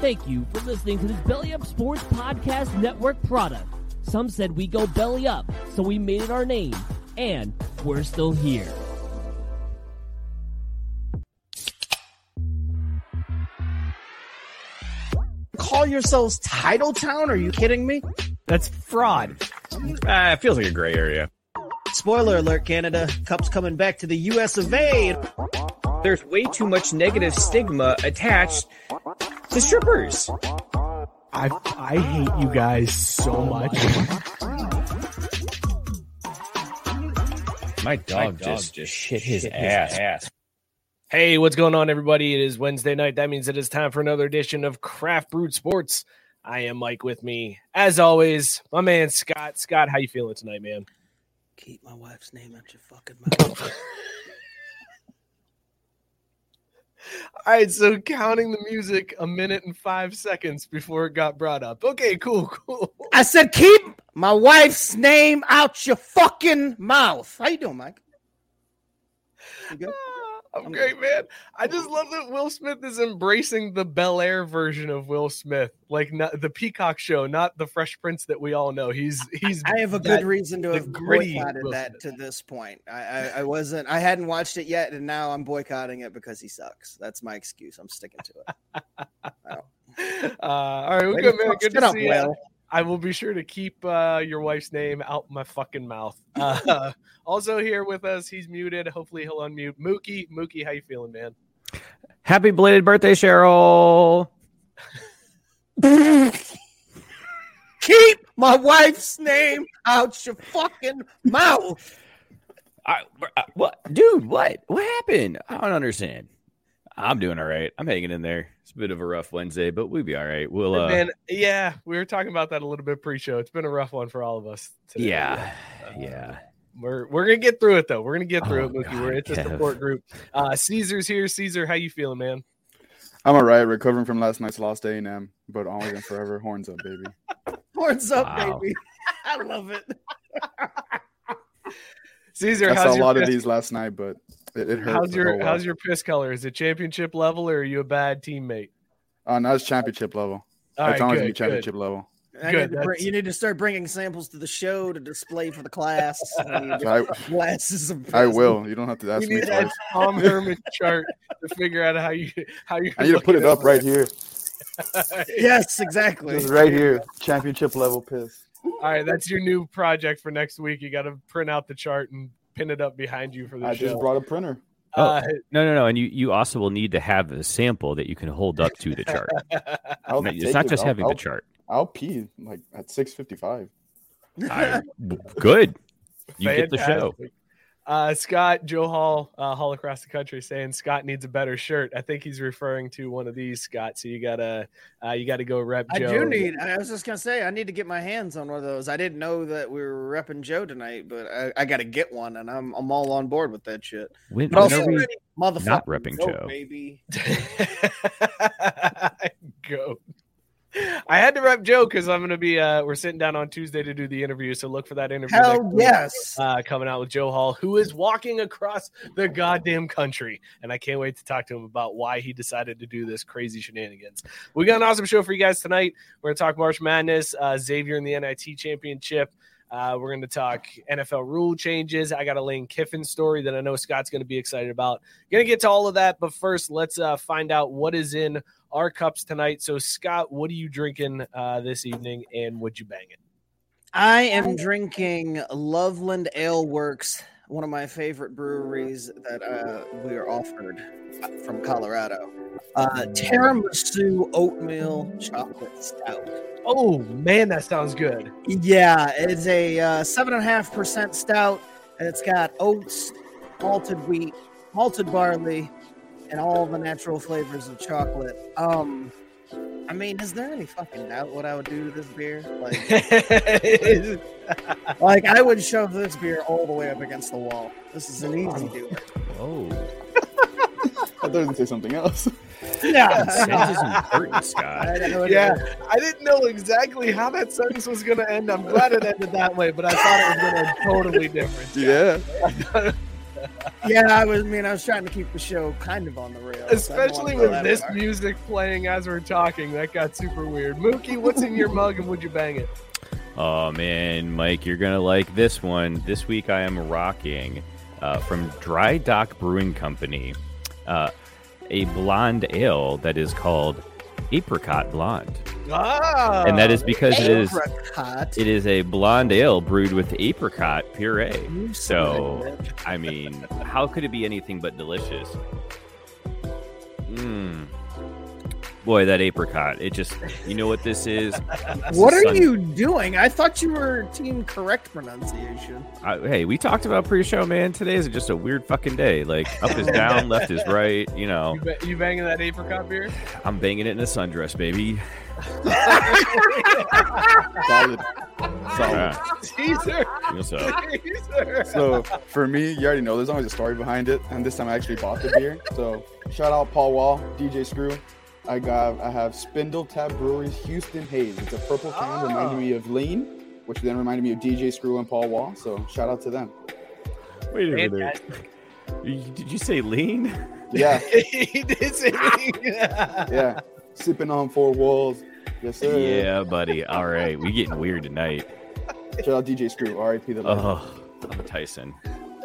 Thank you for listening to this Belly Up Sports Podcast Network product. Some said we go belly up, so we made it our name, and we're still here. Call yourselves Title Town? Are you kidding me? That's fraud. Uh, it feels like a gray area. Spoiler alert, Canada. Cup's coming back to the US of A. There's way too much negative stigma attached to strippers. I I hate you guys so much. My dog, My dog just, just shit his, shit ass. his ass. Hey, what's going on, everybody? It is Wednesday night. That means it is time for another edition of Craft Brewed Sports. I am Mike with me, as always, my man Scott. Scott, how you feeling tonight, man? Keep my wife's name out your fucking mouth. All right, so counting the music a minute and five seconds before it got brought up. Okay, cool, cool. I said keep my wife's name out your fucking mouth. How you doing, Mike? You? I'm great, man. I just love that Will Smith is embracing the Bel Air version of Will Smith, like not the Peacock show, not the Fresh Prince that we all know. He's he's. I have a good reason to have boycotted that to this point. I, I, I wasn't. I hadn't watched it yet, and now I'm boycotting it because he sucks. That's my excuse. I'm sticking to it. oh. uh, all right, well, good man. Good to see you. I will be sure to keep uh, your wife's name out my fucking mouth. Uh, also here with us, he's muted. Hopefully he'll unmute. Mookie, Mookie, how you feeling, man? Happy belated birthday, Cheryl. keep my wife's name out your fucking mouth. I, uh, what, dude? What? What happened? I don't understand. I'm doing all right. I'm hanging in there. It's a bit of a rough Wednesday, but we'll be all right. We'll uh Man, yeah, we were talking about that a little bit pre-show. It's been a rough one for all of us. Today. Yeah. Uh, yeah. We're we're gonna get through it though. We're gonna get through oh, it, Mookie. God, we're it's a support group. Uh Caesar's here. Caesar, how you feeling, man? I'm all right, recovering from last night's lost A and M, but always and forever. Horns up, baby. Horns up, wow. baby. I love it. Caesar, I saw a lot of these last night, but it, it hurt. How's your How's your piss color? Is it championship level, or are you a bad teammate? Oh, no, it's championship level. All it's right, always good, championship good. level. Good. Need bring, you need to start bringing samples to the show to display for the class. I, glasses of I will. You don't have to ask you me. That Tom Herman chart to figure out how you how you. I need to put it up right here. yes, exactly. Just right here, championship level piss. All right, that's your new project for next week. You got to print out the chart and pin it up behind you for the show. I show. just brought a printer. Oh, uh, no, no, no. And you, you also will need to have a sample that you can hold up to the chart. it's not just having I'll, the chart. I'll pee like at 655. good. You Fantastic. get the show. Uh, Scott, Joe Hall, uh, Hall across the country, saying Scott needs a better shirt. I think he's referring to one of these, Scott. So you gotta, uh, you gotta go rep. I do need. I was just gonna say, I need to get my hands on one of those. I didn't know that we were repping Joe tonight, but I, I gotta get one, and I'm I'm all on board with that shit. When, but also, we not repping Joe, baby. go. I had to rep Joe because I'm going to be. Uh, we're sitting down on Tuesday to do the interview, so look for that interview. Hell yes, uh, coming out with Joe Hall, who is walking across the goddamn country, and I can't wait to talk to him about why he decided to do this crazy shenanigans. We got an awesome show for you guys tonight. We're going to talk March Madness, uh, Xavier in the NIT championship. Uh, we're going to talk NFL rule changes. I got a Lane Kiffin story that I know Scott's going to be excited about. Going to get to all of that, but first, let's uh, find out what is in our cups tonight. So, Scott, what are you drinking uh, this evening, and would you bang it? I am drinking Loveland Ale Works, one of my favorite breweries that uh, we are offered from Colorado. Uh, tiramisu oatmeal chocolate stout. Oh man, that sounds good. Yeah, it's a uh, seven and a half percent stout, and it's got oats, malted wheat, malted barley, and all the natural flavors of chocolate. Um, I mean, is there any fucking doubt what I would do to this beer? Like, like I would shove this beer all the way up against the wall. This is an easy doer. Oh. I thought you say something else. Yeah, that is important, Scott. I yeah, I didn't know exactly how that sentence was going to end. I'm glad it ended that way, but I thought it was going to end totally different. Yeah. yeah, I was. I mean, I was trying to keep the show kind of on the rails, especially with this far. music playing as we're talking. That got super weird. Mookie, what's in your mug, and would you bang it? Oh man, Mike, you're gonna like this one. This week I am rocking uh, from Dry Dock Brewing Company. Uh, a blonde ale that is called apricot blonde. Ah, and that is because apricot. it is it is a blonde ale brewed with apricot puree. So, I mean, how could it be anything but delicious? Mmm boy, that apricot. It just, you know what this is? what are sun- you doing? I thought you were team correct pronunciation. Uh, hey, we talked about pre-show, man. Today is just a weird fucking day. Like up is down, left is right. You know. You, ba- you banging that apricot beer? I'm banging it in a sundress, baby. Solid. Solid. Teaser. What's up? Teaser. So for me, you already know there's always a story behind it, and this time I actually bought the beer. So shout out Paul Wall, DJ Screw, I got I have Spindle Tap Brewery's Houston Haze. It's a purple can, oh. reminding me of Lean, which then reminded me of DJ Screw and Paul Wall. So shout out to them. Wait a minute. Did you say lean? Yeah. he did say ah. lean. yeah. Sipping on four walls. Yes, sir. Yeah, buddy. All right. We getting weird tonight. Shout out DJ Screw. R.I.P. the oh, legend. Oh, I'm Tyson.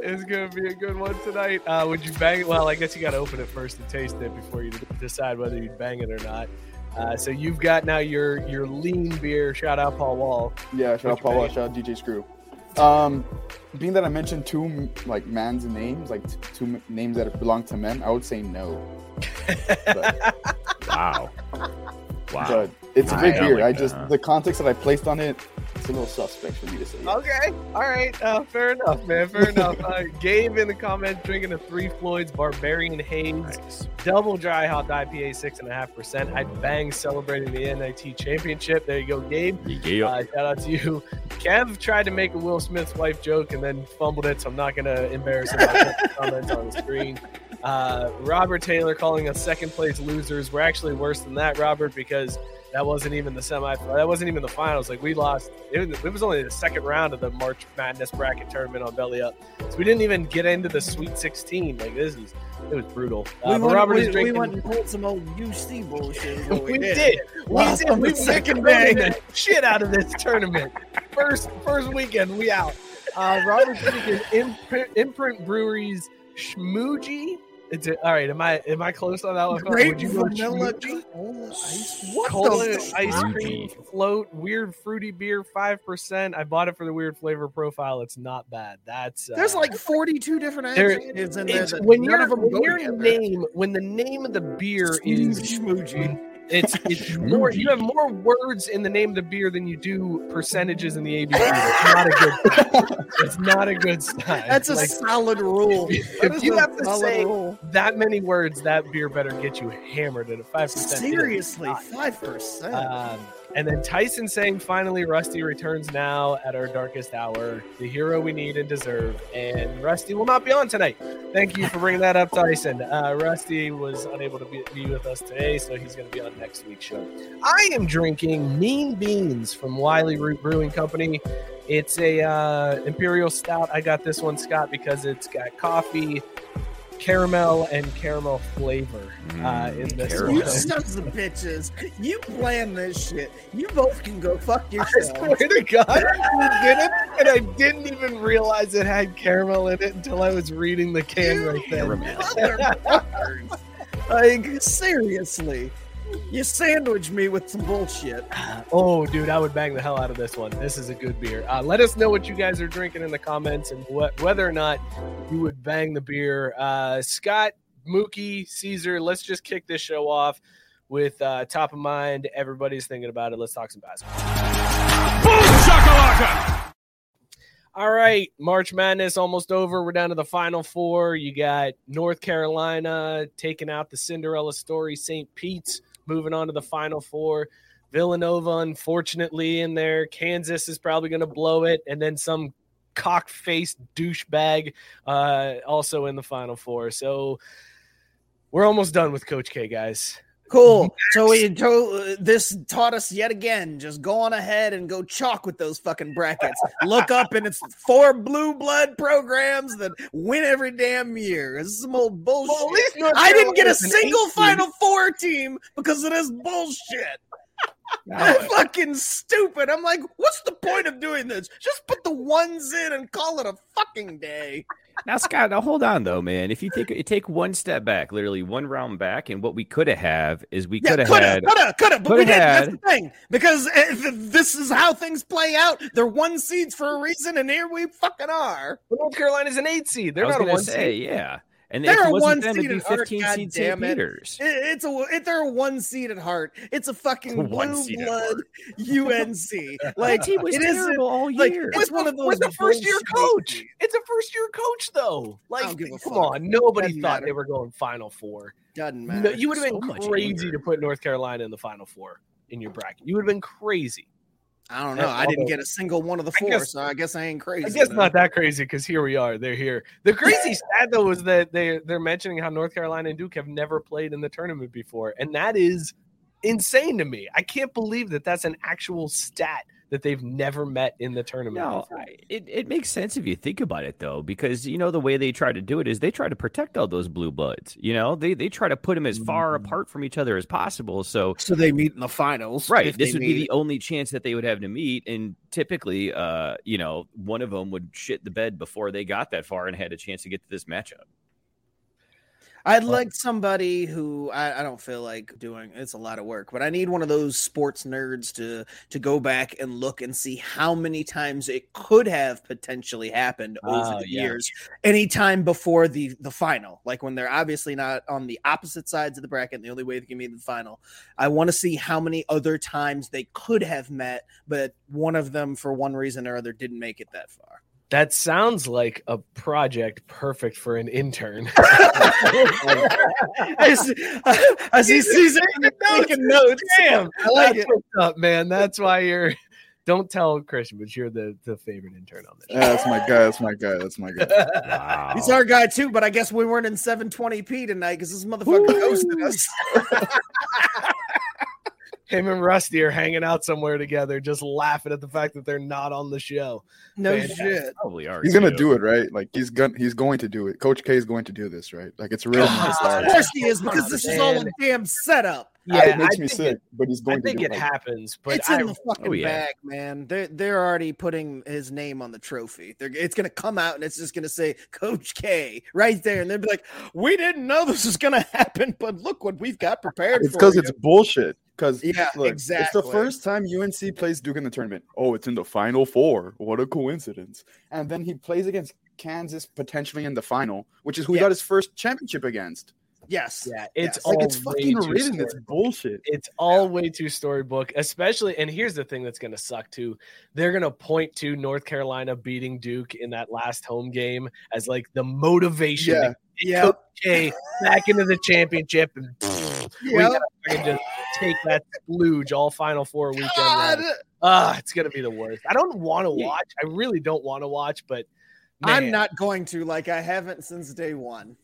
It's gonna be a good one tonight. Uh, would you bang it? Well, I guess you got to open it first and taste it before you decide whether you'd bang it or not. Uh, so you've got now your your lean beer. Shout out Paul Wall. Yeah, shout out Paul Wall. Shout out DJ Screw. Um, being that I mentioned two like man's names, like t- two names that belong to men, I would say no. But, wow. Wow. But it's a big beer. I just the context that I placed on it, it's a little suspect for me to say. Okay, all right, uh, fair enough, man. Fair enough. Uh, Gabe in the comments drinking a Three Floyds Barbarian Haze nice. double dry hop IPA, six and a half percent. I'd bang celebrating the NIT championship. There you go, Gabe. Yeah. Uh, shout out to you. Kev tried to make a Will Smith's wife joke and then fumbled it, so I'm not gonna embarrass him by comments on the screen. Uh, Robert Taylor calling us second place losers. We're actually worse than that, Robert, because that wasn't even the semi. That wasn't even the finals. Like we lost. It was, only the second round of the March Madness bracket tournament on Belly Up. So we didn't even get into the Sweet 16. Like this is it was brutal. Uh, we, went, Robert we, drinking, we went and pulled some old UC bullshit. we, we did. did. We did. We second bang shit out of this tournament. First first weekend, we out. Uh, Robert drinking imprint, imprint breweries. Schmoogie it's a, all right. Am I am I close on that one? Great Would you vanilla cola ice. What cola the ice cream float? Weird fruity beer, five percent. I bought it for the weird flavor profile. It's not bad. That's uh, there's like forty two different adjectives in there. When, your when your name when the name of the beer is Schmoogie it's it's more. You have more words in the name of the beer than you do percentages in the ABV. It's not a good. it's not a good sign. That's a like, solid rule. If, if you have to say rule. that many words, that beer better get you hammered at a five percent. Seriously, five percent. Um, And then Tyson saying, finally, Rusty returns now at our darkest hour, the hero we need and deserve. And Rusty will not be on tonight. Thank you for bringing that up, Tyson. Uh, Rusty was unable to be, be with us today, so he's going to be on next week's show. I am drinking Mean Beans from Wiley Root Brewing Company. It's a uh, imperial stout. I got this one, Scott, because it's got coffee, caramel and caramel flavor uh, in this You sons of bitches. You plan this shit. You both can go fuck I yourselves. swear to God, you did it, and I didn't even realize it had caramel in it until I was reading the can right there. Like, seriously. You sandwich me with some bullshit. Oh, dude, I would bang the hell out of this one. This is a good beer. Uh, let us know what you guys are drinking in the comments and what, whether or not you would bang the beer. Uh, Scott, Mookie, Caesar, let's just kick this show off with uh, top of mind. Everybody's thinking about it. Let's talk some basketball. All right, March Madness almost over. We're down to the final four. You got North Carolina taking out the Cinderella story, St. Pete's moving on to the final four. Villanova, unfortunately, in there. Kansas is probably going to blow it. And then some cock faced douchebag uh, also in the final four. So we're almost done with Coach K, guys. Cool. So we to, uh, this taught us yet again. Just go on ahead and go chalk with those fucking brackets. Look up, and it's four blue blood programs that win every damn year. This is some old bullshit. Well, at least North I didn't get a single. Final Four team because of this bullshit. I'm fucking stupid. I'm like, what's the point of doing this? Just put the ones in and call it a fucking day. Now, Scott, now hold on though, man. If you take you take one step back, literally one round back, and what we could have had is we Yeah, could have coulda, had coulda, coulda, but we didn't. That's the thing because uh, this is how things play out. They're one seeds for a reason, and here we fucking are. But North Carolina's an eight seed. They're I was not a one say, seed. yeah. And They're if a it one wasn't them, seed it'd be at heart. 15 God seed St. damn it! Peters. It- It's a it, they're a one seed at heart. It's a fucking a one blue blood UNC. Like team was it isn't- terrible all like, year. it's With one of those with the first year bullshit coach. It's a first year coach though. Like, don't give a come fuck. on, nobody Doesn't thought matter. they were going Final Four. Doesn't No, matter. you would have So been much crazy to put North Carolina in the Final Four in your bracket. You would have been crazy. I don't know. I didn't get a single one of the I four, guess- so I guess I ain't crazy. I guess then. not that crazy because here we are. They're here. The crazy stat though is that they they're mentioning how North Carolina and Duke have never played in the tournament before, and that is insane to me. I can't believe that that's an actual stat that they've never met in the tournament. No. I- it, it makes sense if you think about it though, because you know the way they try to do it is they try to protect all those blue bloods. You know, they they try to put them as far Mm-hmm. apart from each other as possible. So So they meet in the finals, right, if this they would be the only chance that they would have to meet, and typically, uh, you know, one of them would shit the bed before they got that far and had a chance to get to this matchup. I'd like somebody who I, I don't feel like doing. It's a lot of work, but I need one of those sports nerds to to go back and look and see how many times it could have potentially happened over Oh, the yeah. years. Anytime before the the final, like when they're obviously not on the opposite sides of the bracket, and the only way they can meet in the final. I want to see how many other times they could have met, but one of them, for one reason or other, didn't make it that far. That sounds like a project perfect for an intern. I see, I see Caesar taking notes. Damn, I like that's it. what's up, man. That's why you're. Don't tell Christian, but you're the, the favorite intern on this. Yeah, that's my guy. That's my guy. That's my guy. Wow. He's our guy too, but I guess we weren't in 720p tonight because this motherfucker ghosted us. Him and Rusty are hanging out somewhere together, just laughing at the fact that they're not on the show. No Fantastic. shit. Probably are. He's gonna do it, right? Like he's gonna he's going to do it. Coach K is going to do this, right? Like it's real. Of course he is because this is all a damn setup. Yeah, it makes I me think sick, it- but he's going to think do it it. Happens, but it's I, in the fucking oh, yeah. bag, man. They're they're already putting his name on the trophy. They're, it's gonna come out and it's just gonna say Coach K right there, and they'll be like, "We didn't know this was gonna happen, but look what we've got prepared." it's because it's bullshit. Because Yeah, look, exactly. It's the first time UNC plays Duke in the tournament. Oh, it's in the final four. What a coincidence! And then he plays against Kansas potentially in the final, which is who he got his first championship against. Yes, yeah, it's Yes. all Like it's fucking written. It's bullshit. It's all way too storybook, especially. And here's the thing that's going to suck too. They're going to point to North Carolina beating Duke in that last home game as like the motivation. Yeah. to get K back into the championship, and we Yep. gotta just take that splooge all Final Four weekend. Ah, it's gonna be the worst. I don't want to watch. I really don't want to watch, but man. I'm not going to. Like I haven't since day one.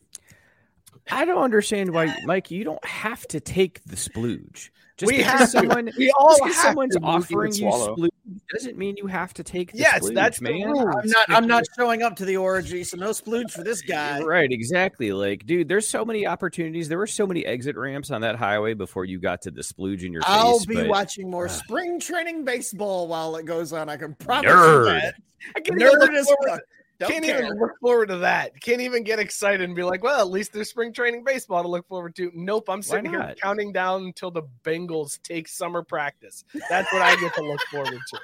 I don't understand why, Mike. You don't have to take the splooge. Just We because have to. someone, We all just because have someone's to. Offering you swallow. splooge doesn't mean you have to take the Yes, splooge, that's the man. I'm not. I'm not showing up to the orgy, so no splooge for this guy. Right, exactly. Like, dude, there's so many opportunities. There were so many exit ramps on that highway before you got to the splooge in your I'll face. be but- watching more spring training baseball while it goes on. I can promise Nerd. you that. I can't even look Nerd as forward- fuck. Don't can't care. even look forward to that. Can't even get excited and be like, well, at least there's spring training baseball to look forward to. Nope, I'm sitting here counting down until the Bengals take summer practice. That's what I get to look forward to.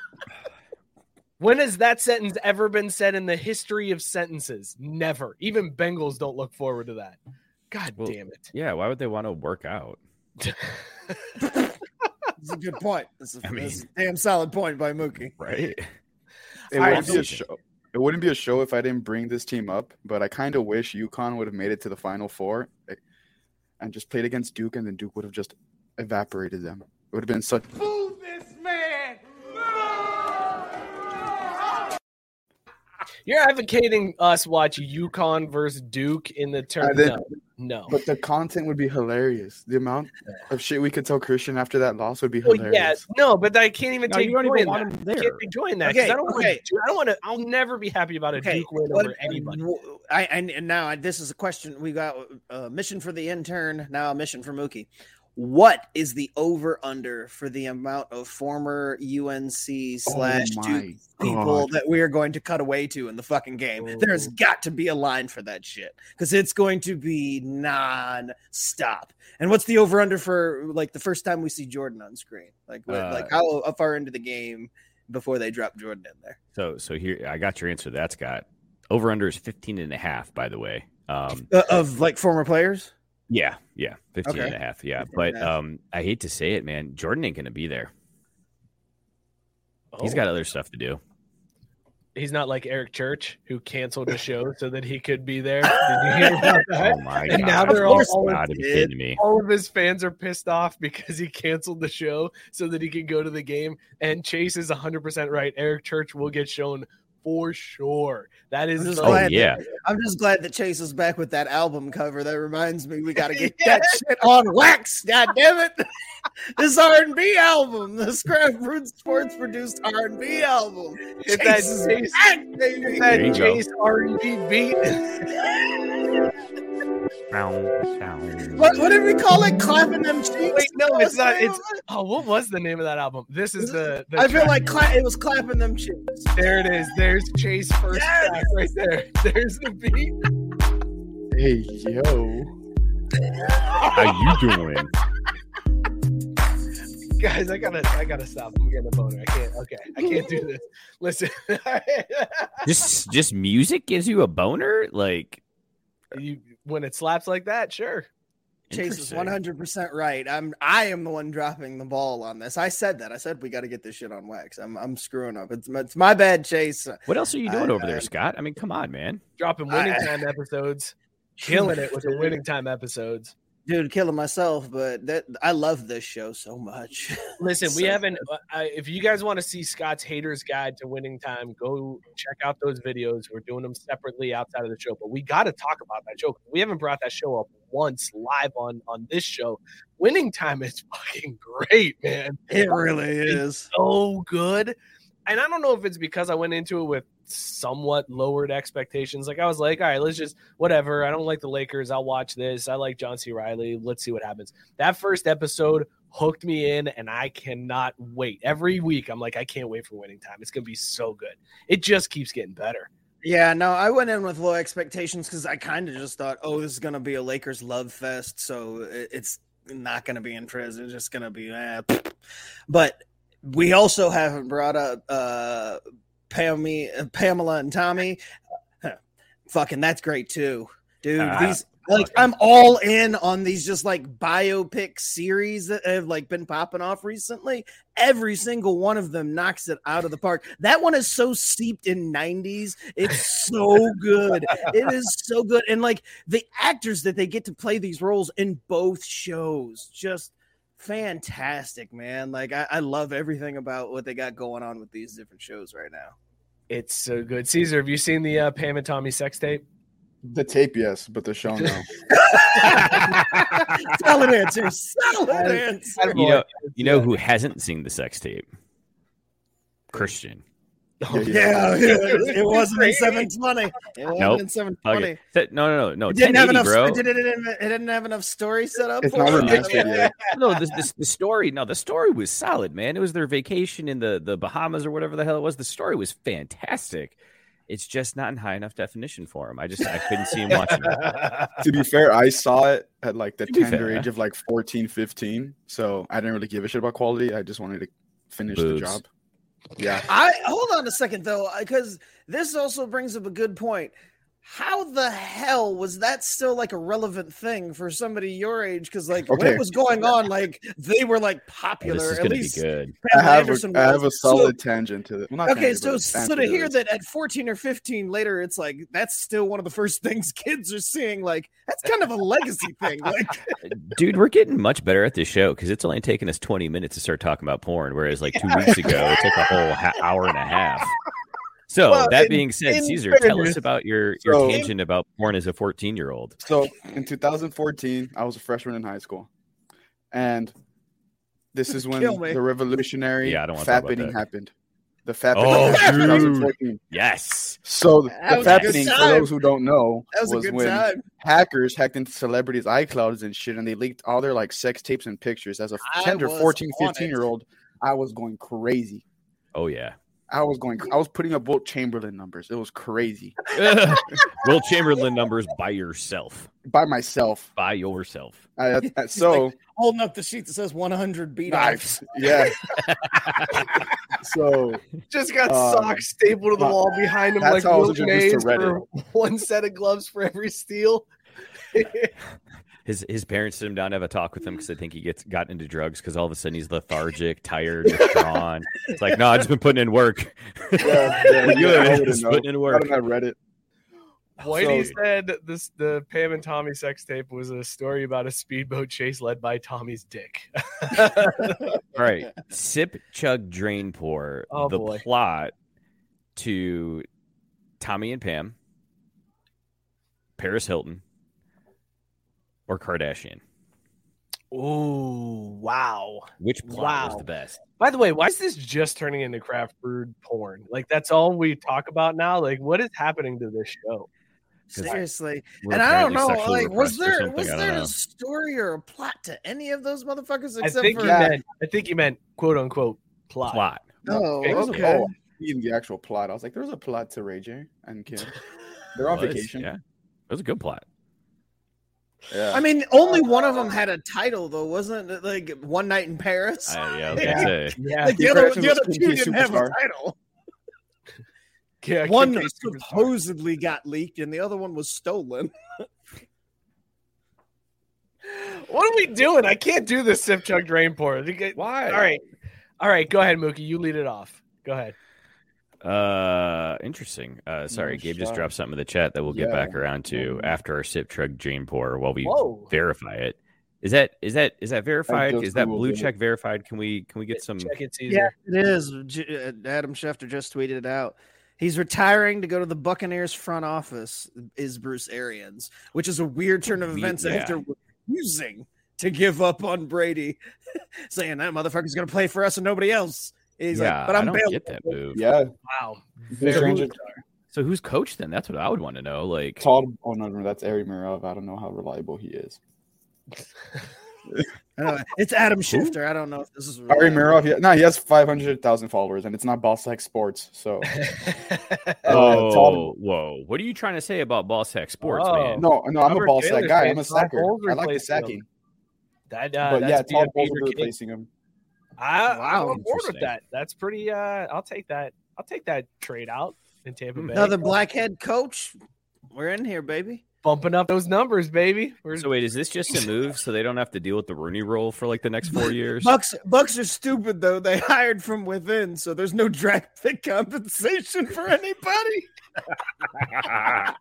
When has that sentence ever been said in the history of sentences? Never. Even Bengals don't look forward to that. God Well, damn it. Yeah, why would they want to work out? It's a good point. It's a, I mean- it's a damn solid point by Mookie. Right? It I wouldn't be a appreciate show. It wouldn't be a show if I didn't bring this team up, but I kind of wish UConn would have made it to the Final Four eh, and just played against Duke, and then Duke would have just evaporated them. It would have been such. You're advocating us watch UConn versus Duke in the tournament. didn't- No. no. But the content would be hilarious. The amount of shit we could tell Christian after that loss would be Well, hilarious. yeah, no, but I can't even No, take you don't joy even in want that. him I can't take joy in that 'cause Okay, I don't okay. want to. to. I'll never be happy about a Okay, Duke win what- over anybody. w- I and, and now I- this is a question we got a mission for the intern. Now a mission for Mookie. What is the over under for the amount of former UNC slash Oh Duke people God. that we are going to cut away to in the fucking game? Oh. There's got to be a line for that shit because it's going to be non-stop. And what's the over under for like the first time we see Jordan on screen? Like what, Uh, like how, how far into the game before they drop Jordan in there? So, so here, I got your answer. to that Scott. Over under is 15 and a half, by the way. Um, Uh, of like former players. Yeah, yeah, 15 Okay. and a half. Yeah. 15 But half. um, I hate to say it, man. Jordan ain't going to be there. He's got other stuff to do. He's not like Eric Church who canceled the show so that he could be there. Did you hear about that? Oh, my and God. now they're all, course all, Gotta of, kidding me. all of his fans are pissed off because he canceled the show so that he could go to the game. And Chase is 100% right. Eric Church will get shown for sure. That is I'm just Oh, glad yeah. that, I'm just glad that Chase is back with that album cover. That reminds me, we got to get Yeah. that shit on wax. God damn it! this R and B album, the Craft Brewed Sports produced R and B album. Hit that Chase is Chase- back, Hit baby. that There go. Chase R&B beat. What, what did we call it? Clapping them cheeks. Wait, no, it's not. It's oh, what was the name of that album? This is the. the I feel track. like cla- it was clapping them cheeks. there it is. There's Chase first Yes! track right there. There's the beat. Hey yo, How you doing? Guys, I gotta, I gotta stop. I'm getting a boner. I can't. Okay, I can't do this. Listen, just, just music gives you a boner? Like, you when it slaps like that, sure. Chase is 100 percent right. I'm I am the one dropping the ball on this. I said that. I said we got to get this shit on wax. I'm I'm screwing up. It's it's my bad, Chase. what else are you doing I- over there, Scott? I mean, come on, man. Dropping winning I- time episodes, killing it with the winning time episodes. Dude killing myself but that i love this show so much Listen, we haven't. Uh, I- if you guys want to see Scott's Haters Guide to Winning Time, go check out those videos. We're doing them separately outside of the show, but we got to talk about that show. We haven't brought that show up once live on on this show. Winning Time is fucking great, man. it really is so good. And I don't know if it's because I went into it with somewhat lowered expectations. Like I was like, all right, let's just whatever. I don't like the Lakers. I'll watch this. I like John C. Reilly. Let's see what happens. That first episode hooked me in, and I cannot wait. Every week, I'm like, I can't wait for winning time. It's gonna be so good. It just keeps getting better. yeah no i went in with low expectations because i kind of just thought oh this is gonna be a lakers love fest so it's not gonna be in prison it's just gonna be eh. but we also haven't brought up uh Pamela, Pamela and Tommy. Fucking, that's great too, dude. Ah, these like I'm all in on these just like biopic series that have like been popping off recently. Every single one of them knocks it out of the park. That one is so steeped in 90s. It's so good. It is so good. And like the actors that they get to play these roles in both shows just fantastic, man. Like I, I love everything about what they got going on with these different shows right now. It's so good. Caesar, have you seen the uh, Pam and Tommy sex tape? The tape, yes, but the show, no. solid answer. Solid answer. You know, you know who hasn't seen the sex tape? Christian. Oh, yeah, it, it wasn't in 720. It wasn't Nope. in 720. Okay. No, no, no, no. It didn't have enough. bro. It didn't, it didn't- have enough story set up. It's for not it. remastered yet. no, this, this the story. No, the story was solid, man. It was their vacation in the the Bahamas or whatever the hell it was. The story was fantastic. It's just not in high enough definition for him. I just I couldn't see him watching it. to be fair, I saw it at like the tender fair. age of like 14, 15. So I didn't really give a shit about quality. I just wanted to finish Boobs. the job. Yeah. I hold on a second though, because this also brings up a good point. How the hell was that still like a relevant thing for somebody your age? Because like when Okay. it was going on, like they were like Oh, popular. this is at gonna be least good. I have, a, I have a was. So- solid tangent to it. Well, okay, tangent, so so to hear that at 14 or 15 later, it's like that's still one of the first things kids are seeing. Like that's kind of a legacy thing. Like Dude, we're getting much better at this show because it's only taken us 20 minutes to start talking about porn, whereas like two weeks ago it took a whole ha- hour and a half. So Well, that in- being said, in Caesar, tell us about your your So- tangent about porn as a 14 year old. So in 2014, I was a freshman in high school, and this is when the revolutionary Yeah, I don't wanna fat talk about bitting that. happened. The fat Oh, bitting dude. 2014. Yes. So the That fat good for those who don't know, That was a good when time. hackers hacked into celebrities' iClouds and shit, and they leaked all their like sex tapes and pictures. As a tender was 14, 15 year old, I was going crazy. Oh yeah. I was going. I was putting up Wilt Chamberlain numbers. It was crazy Wilt Chamberlain numbers by yourself. by myself. By yourself. I, I- so holding up the sheet that says 100 beat Nice. Yeah. so Just got Um, socks stapled to the uh, wall behind him that's like how I was Will introduced to Mays for one set of gloves for every steal. His his parents sit him down to have a talk with him because they think he gets gotten into drugs because all of a sudden he's lethargic, tired, withdrawn. It's like, no, I've just been putting in work. yeah, yeah, We're yeah, good. I wouldn't Just know. putting in work. I read it? Whitey So- said this the Pam and Tommy sex tape was a story about a speedboat chase led by Tommy's dick. All right. Sip, chug, drain, pour. Oh, the boy. plot to Tommy and Pam, Paris Hilton, or Kardashian. Oh wow. Which plot was Wow. the best? By the way, why is this just turning into craft brewed porn? Like that's all we talk about now. Like what is happening to this show? Seriously, and I don't know, like, was there was there a story or a plot to any of those motherfuckers Except I think for you meant I think you meant quote unquote plot. Plot. Oh, Okay. okay. Oh, even the actual plot. I was like, there's a plot to Ray J and Kim. They're on Was, vacation. Yeah. It was a good plot. Yeah. I mean, only one of them had a title though, wasn't it? Like One Night in Paris. I, yeah, I was say. Yeah. Like the Kim other, the other two didn't have a title. Yeah, One Kim Superstar. supposedly got leaked, and the other one was stolen. What are we doing? I can't do this sip chug drain pour. Why? All right. All right, go ahead, Mookie. You lead it off. Go ahead. Uh, interesting. Uh, sorry, Gabe just dropped something in the chat that we'll get Yeah. back around to after our sip chug drain pour while we Whoa. verify it. Is that is that is that verified? Is that Googled blue it. check verified? Can we can we get some? Check it, Caesar. Yeah, it is. Uh, Adam Schefter just tweeted it out. He's retiring to go to the Buccaneers front office. Is Bruce Arians, which is a weird turn of We- events yeah. after refusing to give up on Brady, saying that motherfucker's going to play for us and nobody else. He's yeah, like, but I'm I don't get that move. Yeah. Wow. Bruce Very So who's coach then? That's what I would want to know. Like, Todd. Oh no, no, that's Ari Meirov. I don't know how reliable he is. I. It's Adam Schefter. I don't know if this is Ari reliable. Mirov. Yeah, no, he has five hundred thousand followers, and it's not Boss Like Sports. So uh, oh, whoa! What are you trying to say about Ball Sack Sports, Oh. man? no, no, I'm a Robert ball Taylor's sack guy. I'm a sacker. I like the replaced him. sacking. That uh, but that's yeah, being Todd Bowles Peter will replacing him. I, Wow, I'm on board with that. That's pretty. Uh, I'll take that. I'll take that trade out in Tampa Bay. Another blackhead coach. We're in here, baby. Bumping up those numbers, baby. We're So wait, is this just a move so they don't have to deal with the Rooney Rule for like the next four years? Bucks Bucks are stupid though. They hired from within, so there's no draft pick compensation for anybody.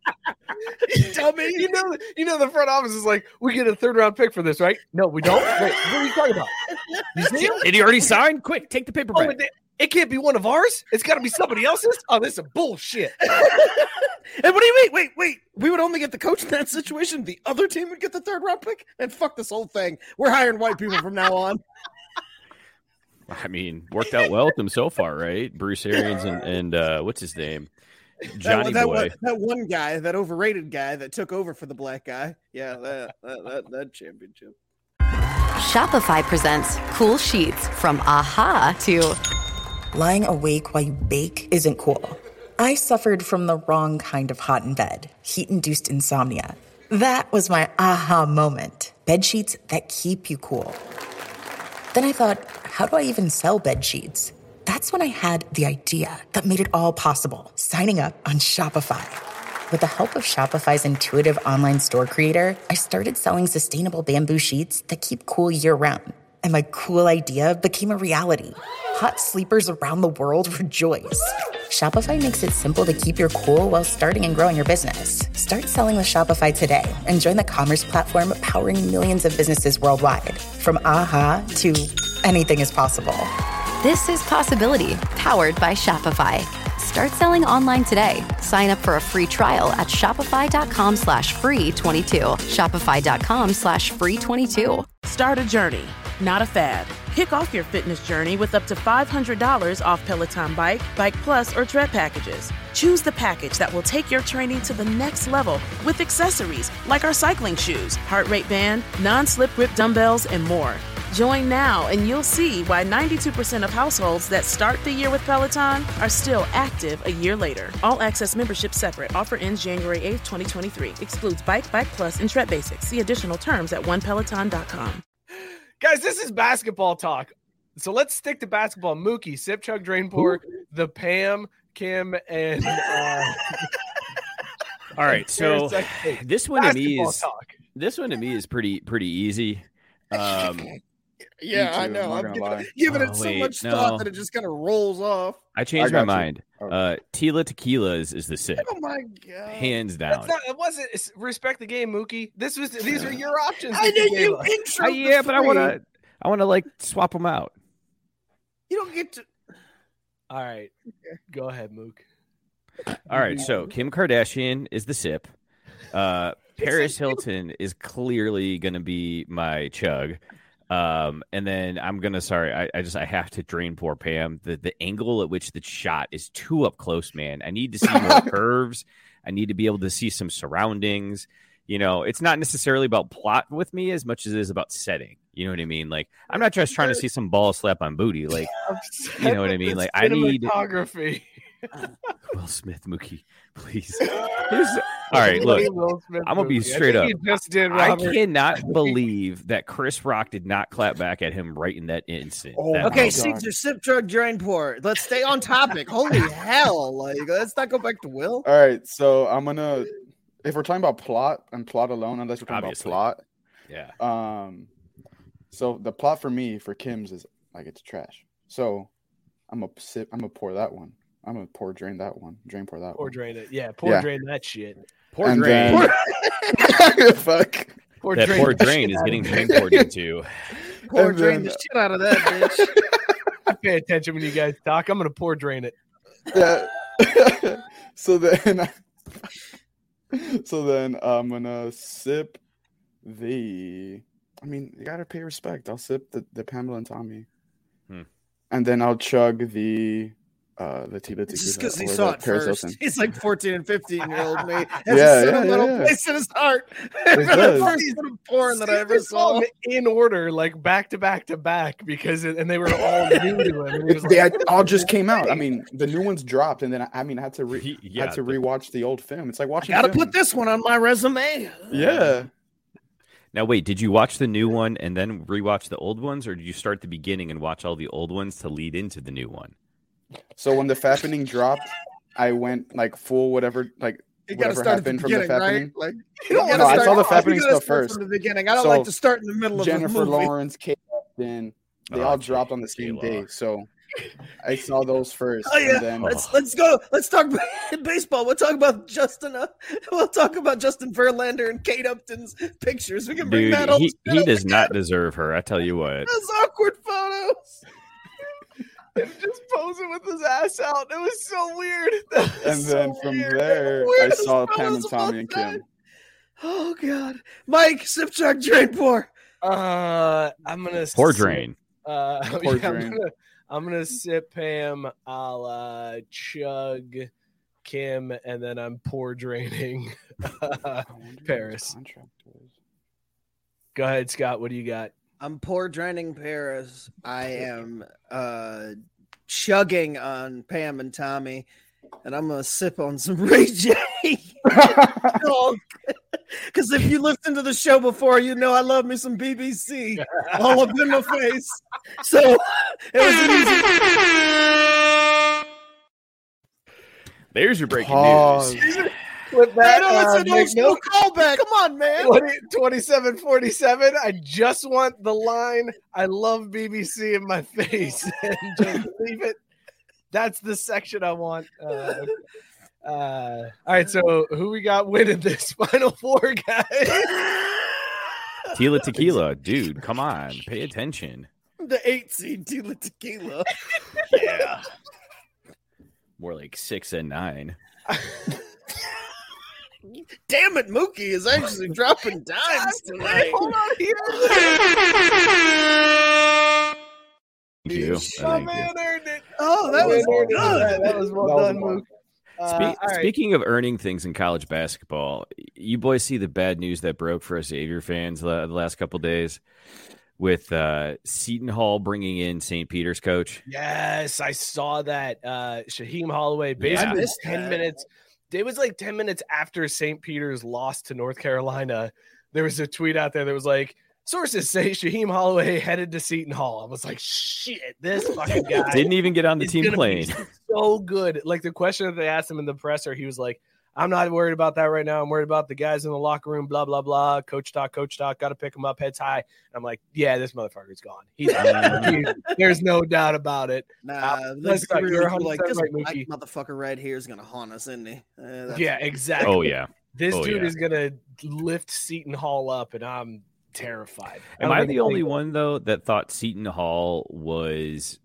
Tell me, You know, you know, the front office is like, we get a third round pick for this, right? No, we don't. Wait, what are you talking about? Did he already sign? Quick, take the paper Oh, it, it can't be one of ours. It's got to be somebody else's. Oh, this is bullshit. And what do you mean? Wait, wait. We would only get the coach in that situation. The other team would get the third round pick. And fuck this whole thing. We're hiring white people from now on. I mean, worked out well with them so far, right? Bruce Arians and, and uh, what's his name? Johnny that, that, Boy. That, that, one guy, that overrated guy that took over for the black guy. Yeah, that that, that, that championship. Shopify presents cool sheets from aha to lying awake while you bake isn't cool. I suffered from the wrong kind of hot in bed, heat induced insomnia. That was my aha moment. Bed sheets that keep you cool. Then I thought, how do I even sell bed sheets? That's when I had the idea that made it all possible signing up on Shopify. With the help of Shopify's intuitive online store creator, I started selling sustainable bamboo sheets that keep cool year round. And my cool idea became a reality. Hot sleepers around the world rejoice. Shopify makes it simple to keep your cool while starting and growing your business. Start selling with Shopify today and join the commerce platform powering millions of businesses worldwide. From aha to anything is possible. This is Possibility, powered by Shopify. Start selling online today. Sign up for a free trial at shopify.com slash free 22. Shopify.com slash free 22. Start a journey, not a fad. Kick off your fitness journey with up to $500 off Peloton Bike, Bike Plus, or Tread packages. Choose the package that will take your training to the next level with accessories like our cycling shoes, heart rate band, non slip grip dumbbells, and more. Join now and you'll see why 92% of households that start the year with Peloton are still active a year later. All access membership separate. Offer ends January 8th, 2023. Excludes Bike, Bike Plus, and Tread Basics. See additional terms at onepeloton.com. Guys, this is basketball talk. So let's stick to basketball. Mookie, Sip, Chug, Drain, Pour, the Pam, Kim, and. Uh, All right, so this one to me is talk. this one to me is pretty pretty easy. Um, Yeah, I know. I'm I'm gonna giving, lie. it, giving Oh, it so wait, much no. thought that it just kind of rolls off. I changed got my you. mind. Okay. Uh, Tila Tequila is, is the sip, Oh my god! hands That's down. not, it wasn't respect the game, Mookie. This was these are your options. I that you did gave you us. intro. Uh, yeah, but I want to I want to like swap them out. You don't get to. All right, go ahead, Mook. All right, so Kim Kardashian is the sip. Uh, Paris Hilton is clearly going to be my chug. Um, and then I'm gonna sorry, I, I just I have to drain poor Pam. The the angle at which the shot is too up close, man. I need to see more curves. I need to be able to see some surroundings. You know, it's not necessarily about plot with me as much as it is about setting. You know what I mean? Like I'm not just trying to see some ball slap on booty. Like you know what I mean? Like I need. Will Smith Mookie, please. Here's- all right, look, I'm gonna be movie. I straight up. just did, I cannot believe that Chris Rock did not clap back at him right in that instant. Oh That my Okay, was- God. Caesar, sip, drug, drain, pour. Let's stay on topic. Holy hell! Like, let's not go back to Will. All right, so I'm gonna if we're talking about plot and plot alone, unless we're talking Obviously. about plot, yeah. um, so the plot for me for Kim's is like it's trash. So I'm gonna sip. I'm gonna pour that one. I'm gonna pour drain that one. Drain pour that Pour one. drain it. Yeah, pour Yeah. drain that shit. Pour And drain. then- Fuck. Pour that drain poor drain is getting of drain it. poured into. Pour And drain then- the shit out of that bitch. I pay attention when you guys talk. I'm gonna pour drain it. Yeah. so then, so then I'm gonna sip the. I mean, you gotta pay respect. I'll sip the, the Pamela and Tommy, Hmm. and then I'll chug the uh the Tila It's just because he saw it Paris first. Hilton. He's like 14 and 15 year old me. Has Yeah, a yeah, sentimental yeah, yeah. place in his heart. It the first bit of porn that I ever saw saw. in order, like back to back to back, because it, and they were all new to him. and he was They had- all just came out. I mean, the new ones dropped, and then I, I mean, I had to re- He- yeah, had to the- rewatch the old film. It's like watching. Gotta film. put this one on my resume. Yeah. Now wait, did you watch the new one and then rewatch the old ones, or did you start at the beginning and watch all the old ones to lead into the new one? So when the fappening dropped, I went like full whatever like You whatever start the happened from the beginning, right? fappening. Like, You don't gotta No, I saw the you fappening stuff first. From the beginning. I don't So, like to start in the middle of Jennifer a movie. Lawrence, Kate Upton, they Oh, all J- dropped on the same day. So I saw those first. Oh yeah, then, let's let's go. Let's talk baseball. We'll talk about Justin. Uh, we'll talk about Justin Verlander and Kate Upton's pictures. We can bring Dude, that all. he, he does not deserve her. I tell you what. Those awkward photos. Him just posing with his ass out. It was so weird. Was and so then from weird. there, I saw Pam and Tommy and time. Kim. Oh god, Mike, sip chug drain pour. Uh, I'm gonna Pour sip- drain. Uh, Pour yeah, I'm gonna, I'm gonna sip Pam. I'll uh, chug Kim, and then I'm pour draining Paris. Go ahead, Scott. What do you got? I'm poor draining Paris. I am uh chugging on Pam and Tommy, and I'm gonna sip on some Ray J. Because if you listened to the show before, you know I love me some BBC all up in my face. So it was an easy. There's your breaking Pause. news. With I that, know it's uh, an old school callback. Come on, man. 20, 2747. I just want the line, I love BBC in my face, and just leave it. That's the section I want. Uh, uh, all right, so who we got winning this Final Four, guys? Tila Tequila, dude, come on, pay attention. The eight seed Tila Tequila. Yeah. More like six and nine. Damn it, Mookie is actually dropping dimes tonight. Hold on here. Thank you. My man earned it. Oh, that was Man earned it. good. That, that was well That done, well. Mook. Uh, Spe- all right. Speaking of earning things in college basketball, you boys see the bad news that broke for us Xavier fans the, the last couple days with uh, Seton Hall bringing in St. Peter's coach. Yes, I saw that. Uh Shaheen Holloway basically missed 10 minutes. It was like 10 minutes after St. Peter's lost to North Carolina. There was a tweet out there that was like, sources say Shaheen Holloway headed to Seton Hall. I was like, shit, this fucking guy Didn't even get on the team plane. So good. Like the question that they asked him in the presser, he was like, I'm not worried about that right now. I'm worried about the guys in the locker room, blah, blah, blah. Coach talk, coach talk, got to pick him up, heads high. And I'm like, yeah, this motherfucker's gone. He's, he- there's no doubt about it. Nah, Uh, let's let's go. be You're real, like this right, black motherfucker right here is gonna haunt us, isn't he? Uh, Yeah, exactly. Oh, yeah. This Oh, dude yeah. is gonna lift Seton Hall up, and I'm terrified. Am don't I the only one, though, that thought Seton Hall was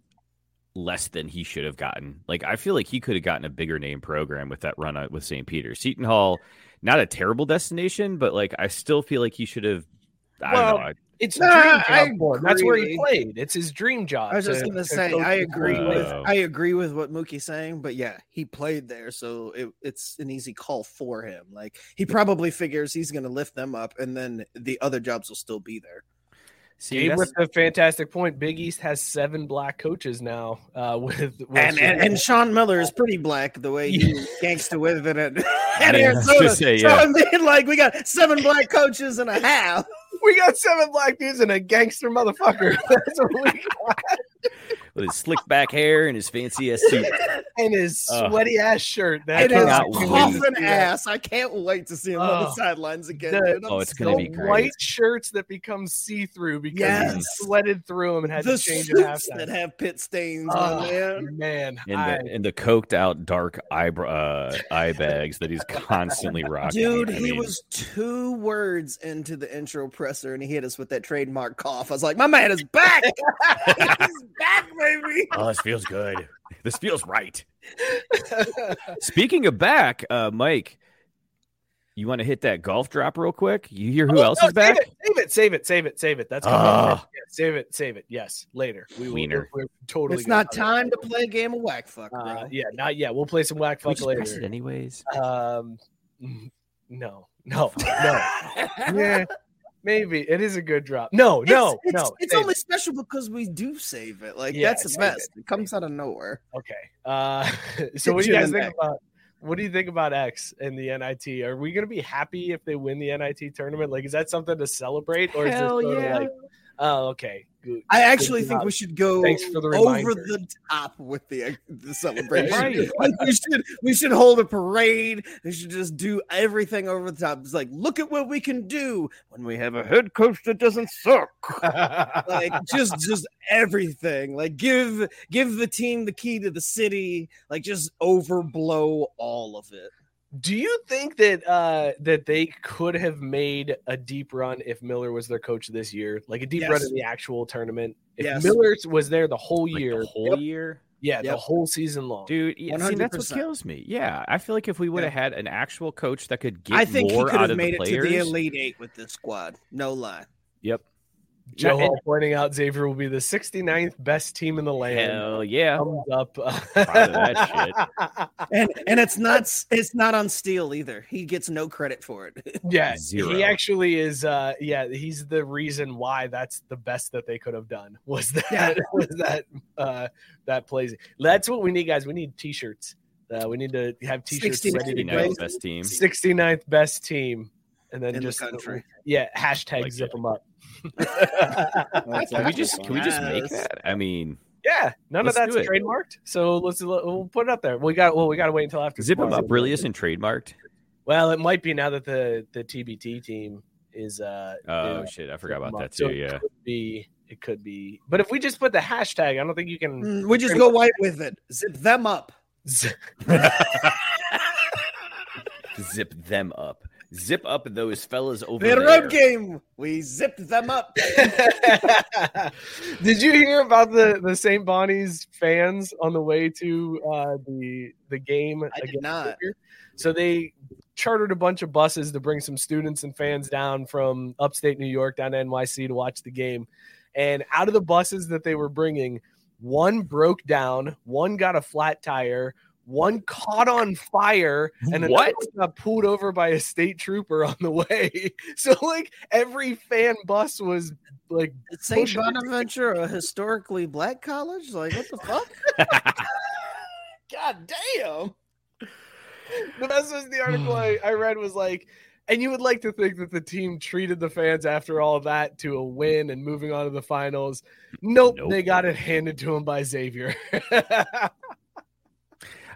less than he should have gotten? Like, I feel like he could have gotten a bigger name program with that run out with St. Peter's. Seton Hall, not a terrible destination, but like, I still feel like he should have. I Well, don't know. It's a Nah, dream job I for. That's where he played. It's his dream job. I was just to- gonna say coach I agree college. with Uh, I agree with what Mookie's saying, but yeah, he played there, so it, it's an easy call for him. Like he probably figures he's gonna lift them up, and then the other jobs will still be there. See, Gabe that's- with a fantastic point. Big East has seven black coaches now. Uh, with, with And, and and Sean Miller is pretty black the way he gangsta with it at, at Yeah, I was Arizona. gonna say, So yeah. I mean, like we got seven black coaches and a half. we got seven black dudes and a gangster motherfucker. That's what we got. With his slick back hair and his fancy ass suit. And his Ugh. sweaty ass shirt. I It is cannot wait. coffin ass. I can't wait to see him on the Oh. sidelines again. The- dude. Oh, it's gonna be great. white shirts that become see through because Yes. he sweated through them and had the to change at suits halftime. that have pit stains Oh, on them. man, And I, the, and the coked out dark eyebrow uh, eye bags that he's constantly rocking. Dude, I he mean, was two words into the intro presser and he hit us with that trademark cough. I was like, my man is back. He's back, baby. Oh, this feels good. This feels right. Speaking of back, uh, Mike, you want to hit that golf drop real quick? You hear who Oh, else no, is back? Save it, save it, save it, save it. That's coming Ah. Yeah, save it, save it. Yes, later. We will. Wiener. We're, we're totally. It's not cover time to play a game of whack fuck, bro. Uh, yeah, not yet. We'll play some whack fuck just press it later. anyways. Um, no, no, no. yeah, maybe it is a good drop. No, no, it's, no. It's, it's save only it. special because we do save it. Like Yeah, that's the best. It. comes out of nowhere. Okay. Uh, so what do you guys think about? What do you think about X and the NIT? Are we going to be happy if they win the NIT tournament? Like, is that something to celebrate, or is Hell this yeah. like Oh, okay. Good. I actually Good think job. we should go Thanks for the over the top with the uh, the celebration. Right. Like, we should we should hold a parade. We should just do everything over the top. It's like, look at what we can do when we have a head coach that doesn't suck. like just just everything. Like give give the team the key to the city. Like just overblow all of it. Do you think that uh that they could have made a deep run if Miller was their coach this year? Like a deep run in the actual tournament? If Yes. Miller was there the whole Like, year, the whole year, yeah, the whole season long. dude. Yeah, see, that's what kills me. Yeah, I feel like if we would have had an actual coach that could get I think he could out have of made the it players, to the elite eight with this squad. No lie. Yep. Joe and- Hall pointing out Xavier will be the 69th best team in the land. Hell yeah. Thumbs up. Proud of that shit. And and it's not it's not on Steele either. He gets no credit for it. Yeah, Zero. he actually is. Uh, yeah, he's the reason why that's the best that they could have done was that was that uh, that plays. That's what we need, guys. We need t-shirts. Uh, we need to have t-shirts 69th ready to go. best team. 69th best team, and then In the country. Yeah, hashtag Like zip it. them up. That's Can we just can we just make that? I mean, Yeah, none of that's trademarked. So let's we'll put it up there. We got well, we got to wait until after zip them up really isn't trademarked. Well, it might be now that the the TBT team is. uh Oh is- shit, I forgot about that So too. it Yeah. could be it could be, but if we just put the hashtag, I don't think you can. Mm, we just go white with it. Zip them up. Zip them up. Zip up those fellas over We had a there. road game. We zipped them up. Did you hear about the the St. Bonnie's fans on the way to uh, the the game? I did not. Xavier? So they chartered a bunch of buses to bring some students and fans down from upstate New York down to NYC to watch the game. And out of the buses that they were bringing, one broke down, one got a flat tire, one caught on fire, and another What? one got pulled over by a state trooper on the way. So like every fan bus was like St. Bonaventure, a historically black college? Like, what the fuck? God damn. the best was the article I, I read was like, and you would like to think that the team treated the fans after all that to a win and moving on to the finals. Nope, Nope. they got it handed to them by Xavier.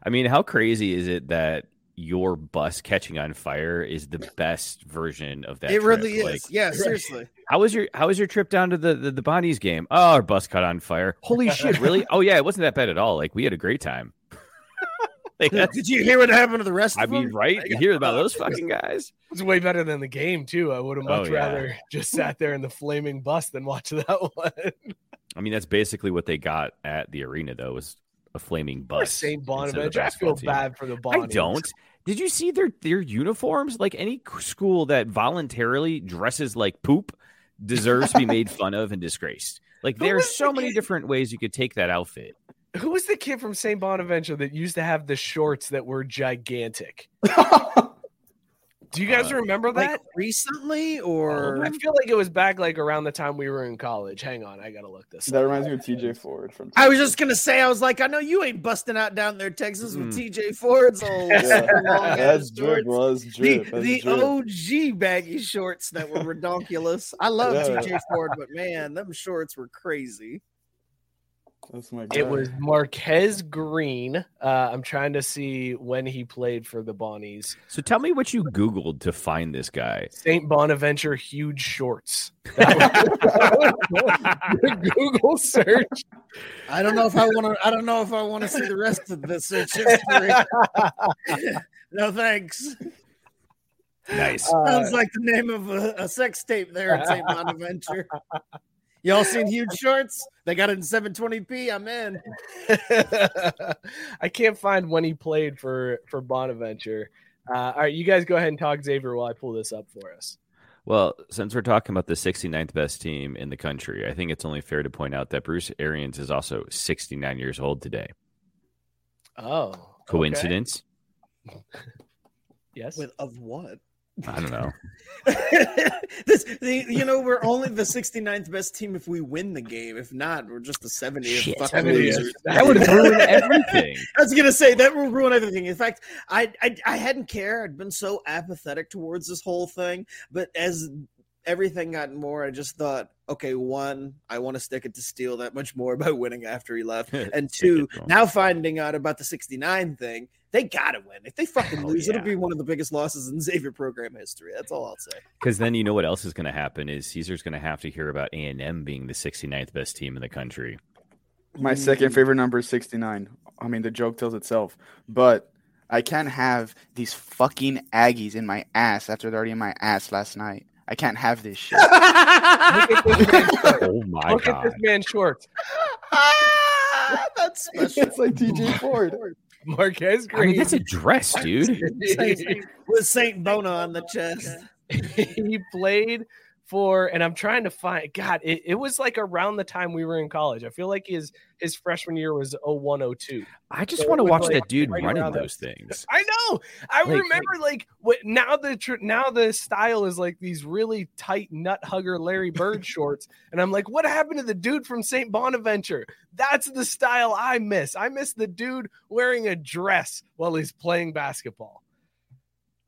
I mean, how crazy is it that your bus catching on fire is the best version of that? it really trip? is. Yeah, seriously. how was your how was your trip down to the the, the Bonnies game? Oh, our bus caught on fire. Holy shit! Really? Oh yeah, it wasn't that bad at all. Like we had a great time. like, Did you hear what happened to the rest of I of mean, them? right? You hear about those fucking guys? it's way better than the game too. I would have Oh, much yeah. rather just sat there in the flaming bus than watch that one. I mean, that's basically what they got at the arena, though, was a flaming Poor bus. St. instead of Bonaventure. I basketball feel team. bad for the I don't. Did you see their their uniforms? Like any school that voluntarily dresses like poop deserves to be made fun of and disgraced. Like Who there are was the so many kid- different ways you could take that outfit. Who was the kid from St. Bonaventure that used to have the shorts that were gigantic? Do you guys Uh, remember that? Like recently, or I feel like it was back like around the time we were in college. Hang on, I gotta look this. That up. reminds me of TJ Ford from. I was just gonna say, I was like, I know you ain't busting out down there, Texas, with Mm. TJ Ford's old Yeah, long that's drip, shorts. bro. That's The. That's the drip. OG baggy shorts that were redonkulous. I love Yeah. TJ Ford, but man, them shorts were crazy. That's my. It was Marques Green. Uh, I'm trying to see when he played for the Bonnies. So tell me what you Googled to find this guy. St. Bonaventure huge shorts. That was Google search. I don't know if I want to. I don't know if I want to see the rest of the search history. no thanks. Nice. Sounds like the name of a, a sex tape there at St. Bonaventure. Y'all seen huge shorts? They got it in 720p. I'm in. I can't find when he played for for Bonaventure. Uh, all right, you guys go ahead and talk Xavier while I pull this up for us. Well, since we're talking about the 69th best team in the country, I think it's only fair to point out that Bruce Arians is also 69 years old today. Oh, okay. Coincidence? Yes. With of what? I don't know. this, the, you know, we're only the 69th best team if we win the game. If not, we're just the 70th Shit. fucking 70th. losers. That would ruin everything. I was gonna say that will ruin everything. In fact, I, I I hadn't cared. I'd been so apathetic towards this whole thing, but as everything got more. I just thought, okay, one, I want to stick it to Steele that much more by winning after he left, and two, now finding out about the '69 thing, they gotta win. If they fucking lose, yeah. it'll be one of the biggest losses in Xavier program history. That's all I'll say. Because then you know what else is going to happen is Caesar's going to have to hear about A and M being the 69th best team in the country. My second mm. favorite number is 69. I mean, the joke tells itself, but I can't have these fucking Aggies in my ass after they're already in my ass last night. I can't have this shit. Look at this oh my Look god! Look at this man's shorts. that's special. It's like TJ Ford. Marques Green. I mean, that's a dress, dude. With Saint Bona on the chest. he played for, and I'm trying to find. God, it, it was like around the time we were in college. I feel like his his freshman year was 0102. I just so want to watch like that dude right running those things. I know. I like, remember like what now the now the style is like these really tight nut hugger Larry Bird shorts, and I'm like, what happened to the dude from St. Bonaventure? That's the style I miss. I miss the dude wearing a dress while he's playing basketball.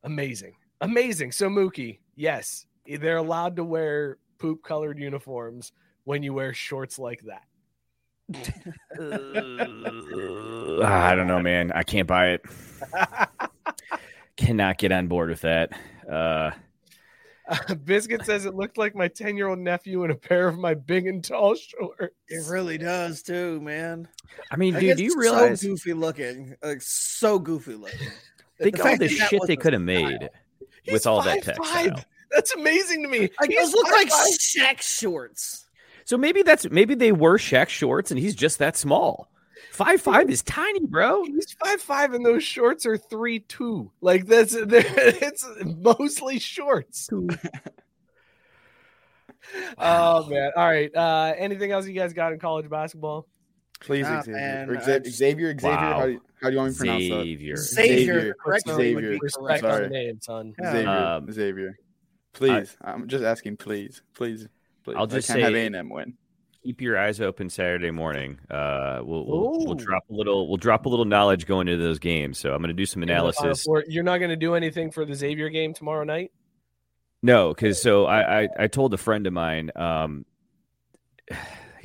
Amazing, amazing. So Mookie, yes, they're allowed to wear poop colored uniforms when you wear shorts like that. I don't know, man. I can't buy it. Cannot get on board with that. Uh, uh, Biscuit says it looked like my 10 year old nephew in a pair of my big and tall shorts. It really does, too, man. I mean, dude, do you realize? So goofy looking. Like, so goofy looking. Think all the shit they could have made with all that textile. That's amazing to me. Like, those look like Shaq shorts. So maybe that's maybe they were Shaq shorts and he's just that small. Five five is tiny, bro. He's five five, and those shorts are three two. Like that's it's mostly shorts. oh man! All right. Uh, anything else you guys got in college basketball? Please, Xavier. Man, Xavier, Xavier, Xavier wow. how, do you, how do you want me to pronounce Xavier. that? Xavier. Xavier. Correct. Xavier. Respect Sorry. name, son. Xavier. Um, Xavier. Please, I, am just asking. Please, please, please. I'll just I say, have A&M win. Keep your eyes open Saturday morning. Uh, we'll we'll, we'll, drop a little we'll drop a little knowledge going into those games. So I'm going to do some analysis. You're not going to do anything for the Xavier game tomorrow night. No, because so I, I, I told a friend of mine. Um,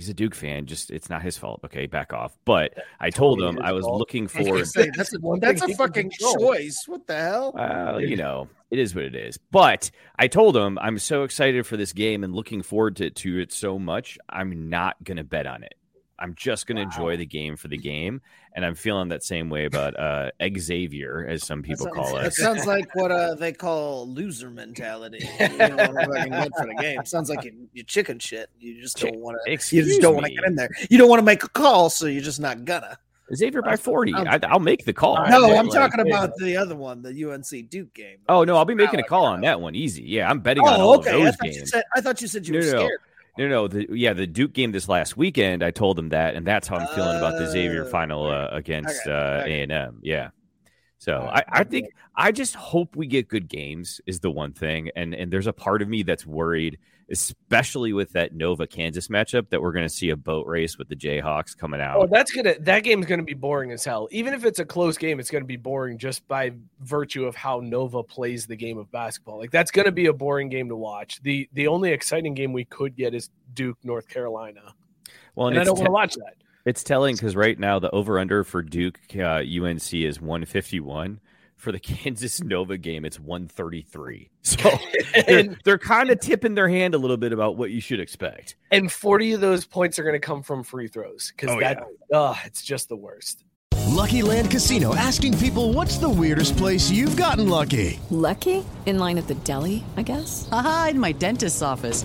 he's a Duke fan. Just it's not his fault. Okay, back off. But I told him I was fault. looking for. Say, that's a, that's a fucking choice. What the hell? Uh, you know, it is what it is. But I told him I'm so excited for this game and looking forward to, to it so much. I'm not gonna bet on it. I'm just going to wow. enjoy the game for the game, and I'm feeling that same way about uh, Xavier, as some people sounds, call it. It sounds like what uh, they call loser mentality. You know, for the game. sounds like you, you chicken shit. You just don't want to. You just don't want to get in there. You don't want to make a call, so you're just not gonna. Xavier by 40. I, will make the call. No, I'm like, talking about the other one, the UNC Duke game. Oh, no, I'll be making a call on that one. Easy. Yeah, I'm betting oh, on all okay. of those I games. Said, I thought you said you no, were scared. No. No, no, the, yeah, the Duke game this last weekend. I told him that, and that's how I'm feeling about the Xavier final uh, oh, against uh, A and M. Yeah, so I, I think I just hope we get good games is the one thing, and and there's a part of me that's worried, especially with that Nova Kansas matchup, that we're going to see a boat race with the Jayhawks coming out. Oh, that's gonna that game's gonna be boring as hell. Even if it's a close game, it's gonna be boring just by virtue of how Nova plays the game of basketball. Like that's gonna be a boring game to watch. the The only exciting game we could get is Duke North Carolina. Well, and, and I don't want to watch that. It's telling because right now the over under for Duke uh, UNC is 151. For the Kansas Nova game, it's 133. So they're, they're kind of tipping their hand a little bit about what you should expect. And 40 of those points are going to come from free throws because oh, that, yeah. uh, it's just the worst. Lucky Land Casino asking people what's the weirdest place you've gotten lucky? Lucky? In line at the deli, I guess? Aha, in my dentist's office.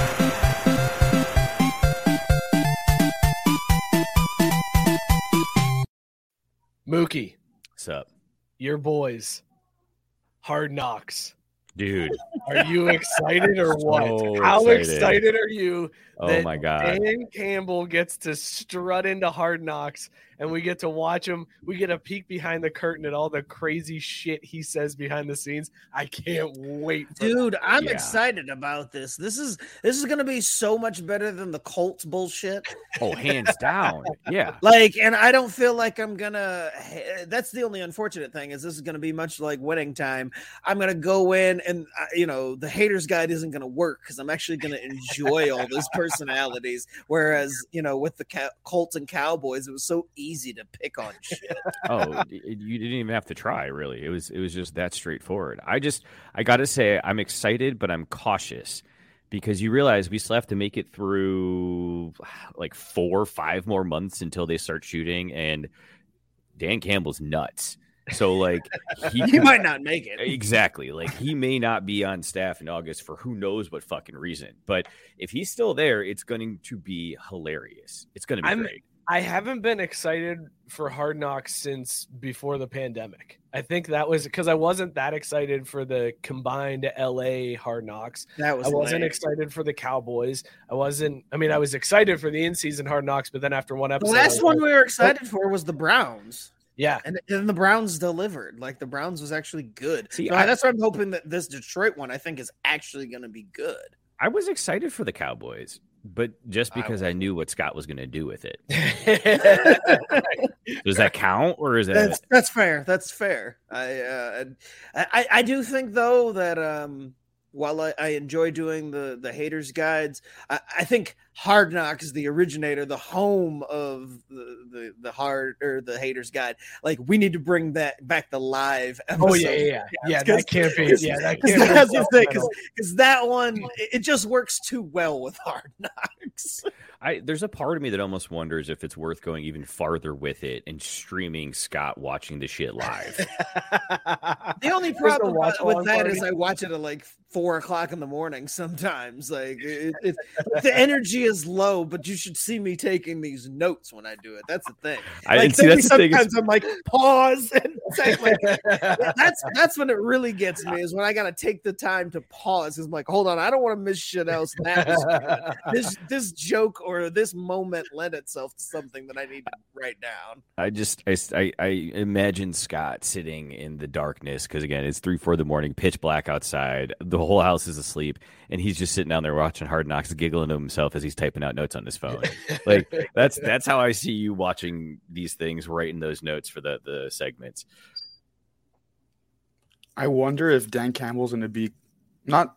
Mookie, What's up? your boys, Hard Knocks. Dude. Are you excited or what? So How excited. excited are you? Oh my God. Dan Campbell gets to strut into Hard Knocks, and we get to watch him. We get a peek behind the curtain at all the crazy shit he says behind the scenes. I can't wait, for Dude, that. I'm excited about this. This is this is gonna be so much better than the Colts bullshit. Oh, hands down. Yeah. Like, and I don't feel like I'm gonna. That's the only unfortunate thing is this is gonna be much like winning time. I'm gonna go in, and uh, you know, the haters guide isn't gonna work because I'm actually gonna enjoy all those personalities. Whereas, you know, with the Ca- Colts and Cowboys, it was so easy to pick on shit. oh, you didn't even have to try. Really, it was it was just that straightforward. I just I got to say I'm excited, but I'm cautious because you realize we still have to make it through like four, five more months until they start shooting, and Dan Campbell's nuts. So like he, He might not make it. Exactly. Like he may not be on staff in August for who knows what fucking reason. But if he's still there, it's going to be hilarious. It's going to be I'm, great. I haven't been excited for Hard Knocks since before the pandemic. I think that was because I wasn't that excited for the combined LA Hard Knocks. That was I wasn't lame. excited for the Cowboys. I wasn't. I mean, I was excited for the in-season Hard Knocks, but then after one episode, I was last one like, we were excited for was the Browns. Yeah, and then the Browns delivered. Like the Browns was actually good. See, So I- that's why I'm hoping that this Detroit one I think is actually going to be good. I was excited for the Cowboys, but just because I, knew what Scott was going to do with it. Does that count, or is that? That's that's fair. That's fair. I uh, I I do think though that um while I, I enjoy doing the the haters guides, I, I think Hard Knocks, the originator, the home of the, the the hard or the haters guide. Like we need to bring that back the live. Oh, yeah, yeah, yeah. Yeah, that can't be- yeah, that can't be That's the thing self-titled. because that one it it just works too well with Hard Knocks. I there's a part of me that almost wonders if it's worth going even farther with it and streaming Scott watching the shit live. The only There's a problem watch with along that party. is I watch it at like four o'clock in the morning sometimes. Like it, it, the energy is low, but you should see me taking these notes when I do it. That's the thing. I- like see, that's the thing sometimes I'm like pause and take like that's that's when it really gets me is when I gotta take the time to pause. I'm like, hold on, I don't want to miss shit else. That this this joke or this moment lent itself to something that I need to write down. I just I, I, imagine Scott sitting in the darkness because again it's three four in the morning, pitch black outside, the whole house is asleep, and he's just sitting down there watching Hard Knocks, giggling to himself as he's typing out notes on his phone. like that's that's how I see you watching these things, writing those notes for the the segments. I wonder if Dan Campbell's going to be not.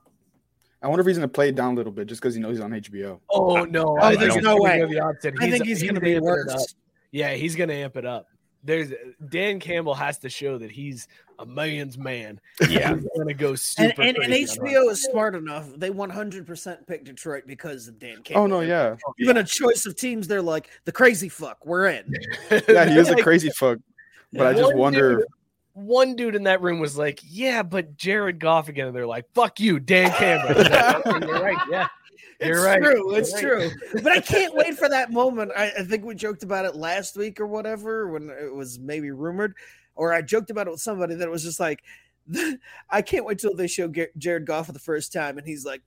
I wonder if he's going to play it down a little bit just because he knows he's on HBO. Oh no! Oh, I there's think no way. the. I think he's gonna be worse. Yeah, he's gonna amp it up. There's Dan Campbell has to show that he's a man's man. Yeah. he's gonna go super. And, and, and crazy on HBO is smart enough. They 100% pick Detroit because of Dan Campbell. Oh no, yeah, Even a choice of teams, they're like, the crazy fuck, we're in. yeah, he is a crazy fuck. But I just One wonder. dude- one dude in that room was like, "Yeah, but Jared Goff again." And they're like, "Fuck you, Dan Campbell." Okay, you're right. Yeah, It's you're right. true. It's You're right. true. But I can't wait for that moment. I, I think we joked about it last week or whatever when it was maybe rumored, or I joked about it with somebody that it was just like, I can't wait till they show Jared Goff for the first time, and he's like,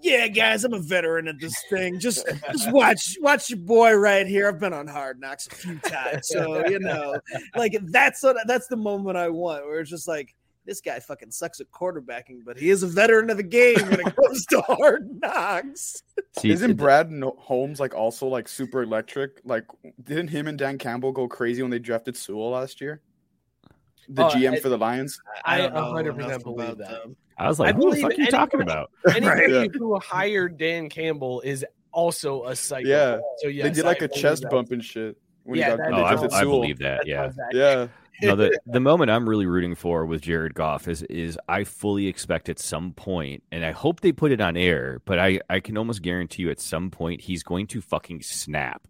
"Yeah, guys, I'm a veteran at this thing. Just, just watch, watch your boy right here. I've been on Hard Knocks a few times, so you know, like that's what, that's the moment I want, where it's just like." This guy fucking sucks at quarterbacking, but he is a veteran of the game when it comes to hard knocks. See, Isn't Brad no- Holmes like also like super electric? Like, didn't him and Dan Campbell go crazy when they drafted Sewell last year? The uh, Oh, GM I- for the Lions. I don't know 100 enough percent believe that. them. I was like, I who the believe fuck are you talking about? Anybody Yeah. who hired Dan Campbell is also a psycho. Yeah, So yes, they did like a a chest bump and shit when Yeah, he got that- when Oh, I, I believe that. Yeah. Yeah, no, the the moment I'm really rooting for with Jared Goff is is I fully expect at some point, and I hope they put it on air, but I I can almost guarantee you at some point he's going to fucking snap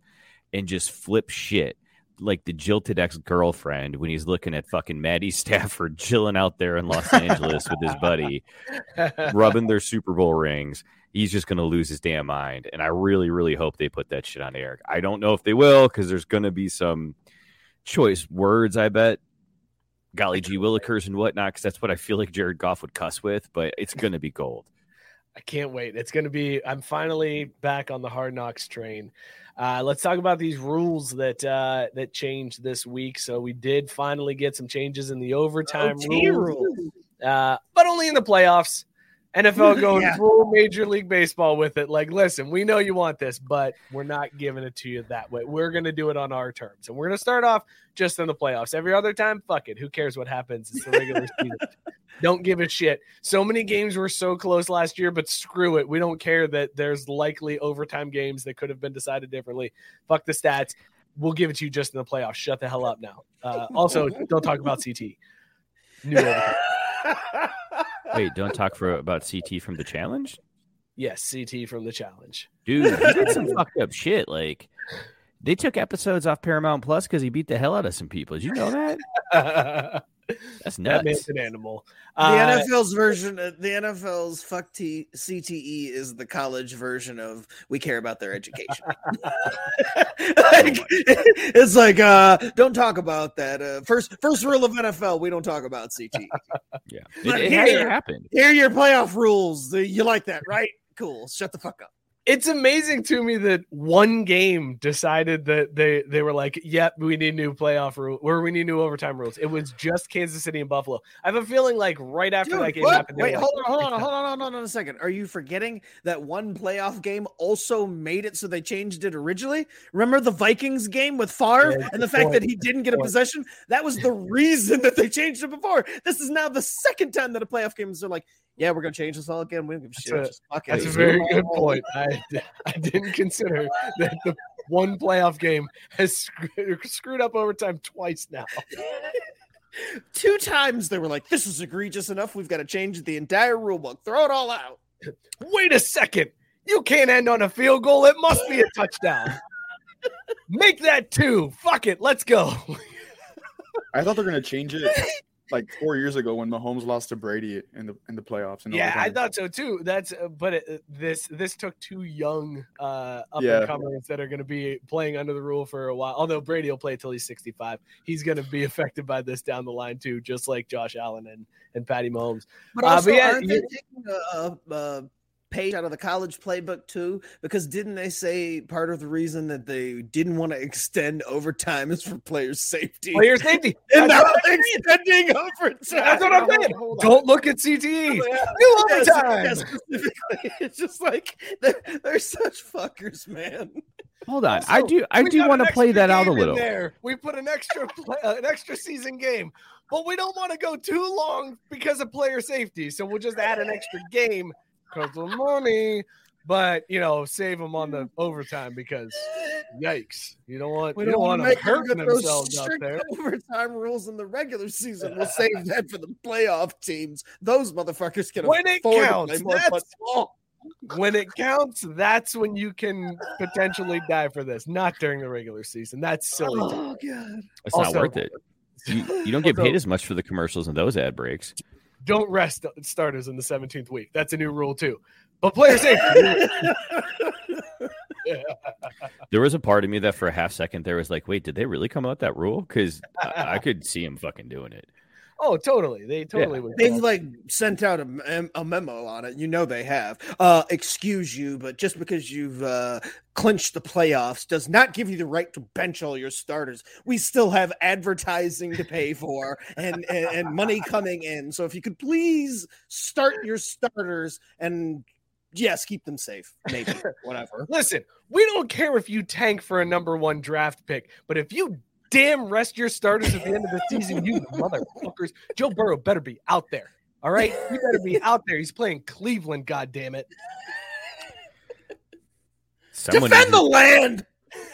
and just flip shit like the jilted ex girlfriend when he's looking at fucking Maddie Stafford chilling out there in Los Angeles with his buddy, rubbing their Super Bowl rings. He's just going to lose his damn mind. And I really, really hope they put that shit on air. I don't know if they will because there's going to be some choice words, I bet. Golly gee willikers and whatnot, because that's what I feel like Jared Goff would cuss with, but it's going to be gold. I can't wait. It's going to be, I'm finally back on the hard knocks train. Uh, let's talk about these rules that uh, that changed this week. So we did finally get some changes in the overtime rules, uh, but only in the playoffs. NFL going yeah. full Major League Baseball with it. Like, listen, we know you want this, but we're not giving it to you that way. We're going to do it on our terms, and we're going to start off just in the playoffs. Every other time, fuck it. Who cares what happens? It's the regular season. Don't give a shit. So many games were so close last year, but screw it. We don't care that there's likely overtime games that could have been decided differently. Fuck the stats. We'll give it to you just in the playoffs. Shut the hell up now. Uh, also, don't talk about CT. Wait, don't talk for about CT from the challenge. Yes, CT from the challenge. Dude, he did some fucked up shit. Like they took episodes off Paramount Plus because he beat the hell out of some people. Did you know that? That's nuts. That man's an animal. The uh, NFL's version, the NFL's fuck T, CTE is the college version of we care about their education. like, it's like, uh, don't talk about that. Uh, first, first rule of NFL: we don't talk about CTE. Yeah, it, it here, happened. Here are your playoff rules. You like that, right? Cool. Shut the fuck up it's amazing to me that one game decided that they they were like, "Yep, we need new playoff rule or we need new overtime rules." It was just Kansas City and Buffalo. I have a feeling like right after Dude, that game what? happened. Wait, hold like, on, hold on, hold on, hold on, on a second. Are you forgetting that one playoff game also made it so they changed it originally? Remember the Vikings game with Favre yeah, and the fact point. that he didn't get a possession? That was the reason that they changed it before. This is now the second time that a playoff game is like, yeah, we're gonna change this all again. We don't give a shit. That's, a, that's a very good point. I, I didn't consider that the one playoff game has screwed, screwed up overtime twice now. Two times they were like, "This is egregious enough. We've got to change the entire rule book. Throw it all out." Wait a second. You can't end on a field goal. It must be a touchdown. Make that two. Fuck it. Let's go. I thought they're gonna change it like four years ago when Mahomes lost to Brady in the in the playoffs. And yeah, I thought so too. That's uh, but it, this this took two young uh, up and comers that are going to be playing under the rule for a while. Although Brady will play till he's sixty five, he's going to be affected by this down the line too, just like Josh Allen and and Patty Mahomes. But also, uh, but yeah, aren't they taking a, a, page out of the college playbook too because didn't they say part of the reason that they didn't want to extend overtime is for player safety? Player safety. And now extending overtime. That's what i'm saying. don't look at cte new overtime. yes, specifically. It's just like they're, they're such fuckers man. Hold on, also, I do. I do want to play that out a little. There, we put an extra play, uh, an extra season game, but we don't want to go too long because of player safety. So we'll just add an extra game because of money. But you know, save them on the overtime because yikes! You don't want we you don't, want to hurt themselves out there. Overtime rules in the regular season. We'll save that for the playoff teams. Those motherfuckers can when it counts. when it counts, that's when you can potentially die for this. Not during the regular season. That's silly. Oh god, it's also, not worth it. You, you don't get paid as much for the commercials and those ad breaks don't rest starters in the 17th week. That's a new rule too. But player safety. There was a part of me that for a half second there was like, wait, did they really come out that rule? Because I, I, could see him fucking doing it. Oh, totally. They totally yeah. would. They've like sent out a, a, memo on it. You know they have. Uh, excuse you, but just because you've uh, clinched the playoffs does not give you the right to bench all your starters. We still have advertising to pay for and, and, and money coming in. So if you could please start your starters and yes, keep them safe. Maybe whatever. Listen, we don't care if you tank for a number one draft pick, but if you damn rest your starters at the end of the season, you motherfuckers. Joe Burrow better be out there. All right, he better be out there. He's playing Cleveland. God damn it! Someone Defend the land.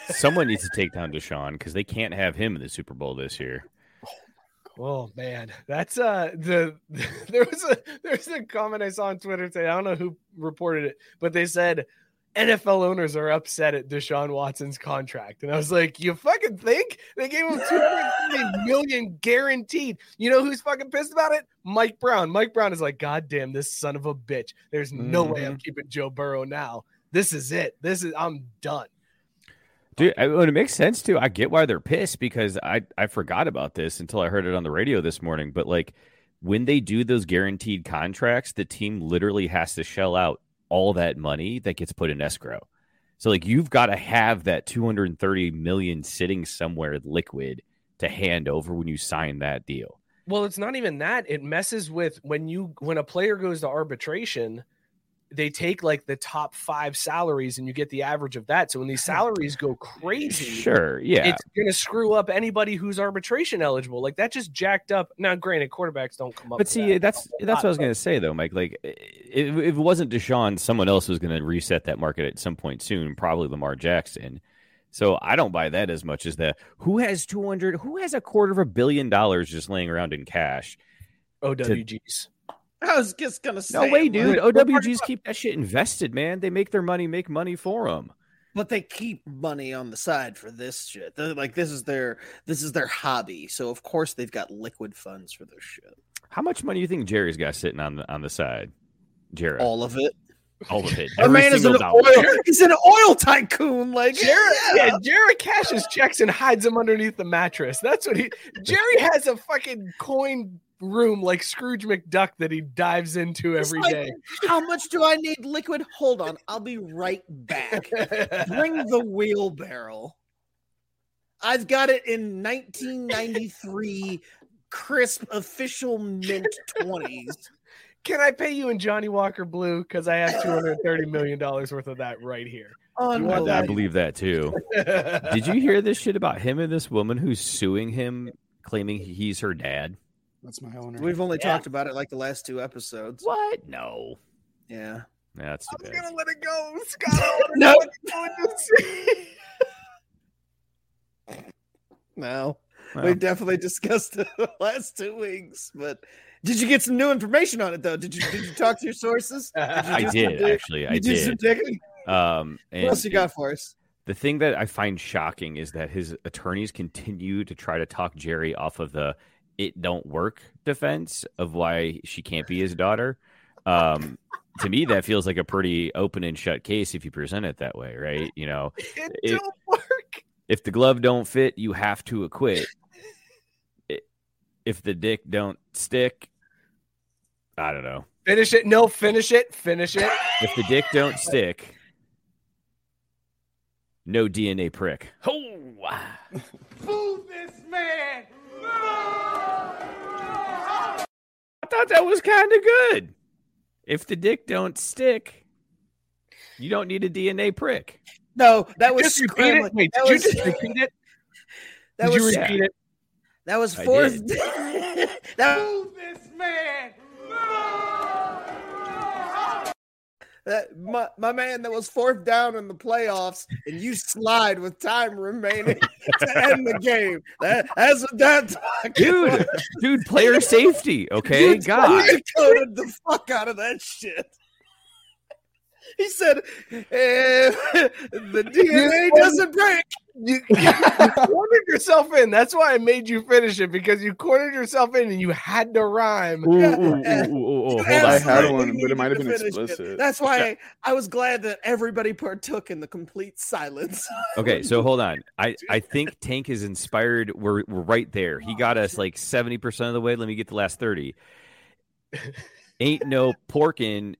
Someone needs to take down Deshaun because they can't have him in the Super Bowl this year. Oh man, that's uh the there was a there's a comment I saw on Twitter today. I don't know who reported it, but they said NFL owners are upset at Deshaun Watson's contract. And I was like, you fucking think they gave him 250 million guaranteed? You know who's fucking pissed about it? Mike Brown. Mike Brown is like, God damn, this son of a bitch. There's no mm-hmm. way I'm mm-hmm. keeping Joe Burrow now. This is it. This is I'm done. Dude, it makes sense too. I get why they're pissed because I I forgot about this until I heard it on the radio this morning. But like when they do those guaranteed contracts, the team literally has to shell out all that money that gets put in escrow. So like you've got to have that 230 million sitting somewhere liquid to hand over when you sign that deal. Well, it's not even that. It messes with when you when a player goes to arbitration, they take like the top five salaries and you get the average of that. So when these salaries go crazy, sure, yeah, it's gonna screw up anybody who's arbitration eligible. Like that just jacked up. Now, granted, quarterbacks don't come up. But see, that. that's that's what I was gonna say though, Mike. Like if, if it wasn't Deshaun, someone else was gonna reset that market at some point soon. Probably Lamar Jackson. So I don't buy that as much as the who has two hundred, who has a quarter of a billion dollars just laying around in cash. OWGs. To, I was just gonna say. No way, dude. OWGs keep that shit invested, man. They make their money, make money for them. But they keep money on the side for this shit. They're like this is their this is their hobby. So of course they've got liquid funds for their shit. How much money do you think Jerry's got sitting on the on the side? Jerry, all of it. All of it. A man is an dollar. oil. He's an oil tycoon. Like Jared, yeah. yeah, Jared cashes checks and hides them underneath the mattress. That's what he. Jerry has a fucking coin room like Scrooge McDuck that he dives into every like, day. How much do I need liquid? Hold on, I'll be right back. Bring the wheelbarrow. I've got it in 1993 crisp official mint 20s. Can I pay you in Johnnie Walker Blue? Because I have $230 million worth of that right here. I believe that too. Did you hear this shit about him and this woman who's suing him, claiming he's her dad? That's my owner. We've only yeah. talked about it like the last two episodes. What? No. Yeah. Yeah, that's too I was bad. gonna let it go, Scott. no. no. Well. We definitely discussed it the last two weeks, but did you get some new information on it though? Did you did you talk to your sources? Did I did actually. I did. did um, and what else you got for us? The thing that I find shocking is that his attorneys continue to try to talk Jerry off of the it don't work defense of why she can't be his daughter. Um, to me, that feels like a pretty open and shut case if you present it that way, right? You know, it if, don't work. If the glove don't fit, you have to acquit. if the dick don't stick, I don't know. Finish it. No, finish it. Finish it. If the dick don't stick, no DNA prick. Oh, Boo this man. I thought that was kind of good. If the dick don't stick, you don't need a DNA prick. No, that was just repeat it. Wait, that did was, you just repeat it? That did was you repeat it? That was fourth. that Move this man. That, my, my man, that was fourth down in the playoffs, and you slide with time remaining to end the game. That, that's what that dude, dude, player safety. Okay, God, you the fuck out of that shit. He said, eh, "The DNA doesn't break." You, you, cornered yourself in. That's why I made you finish it because you cornered yourself in and you had to rhyme. Ooh, ooh, ooh, I had one, but it might have been explicit. It. That's why I was glad that everybody partook in the complete silence. okay, so hold on. I, I think Tank is inspired. We're, we're right there. He got us like 70% of the way. Let me get the last 30. Ain't no porkin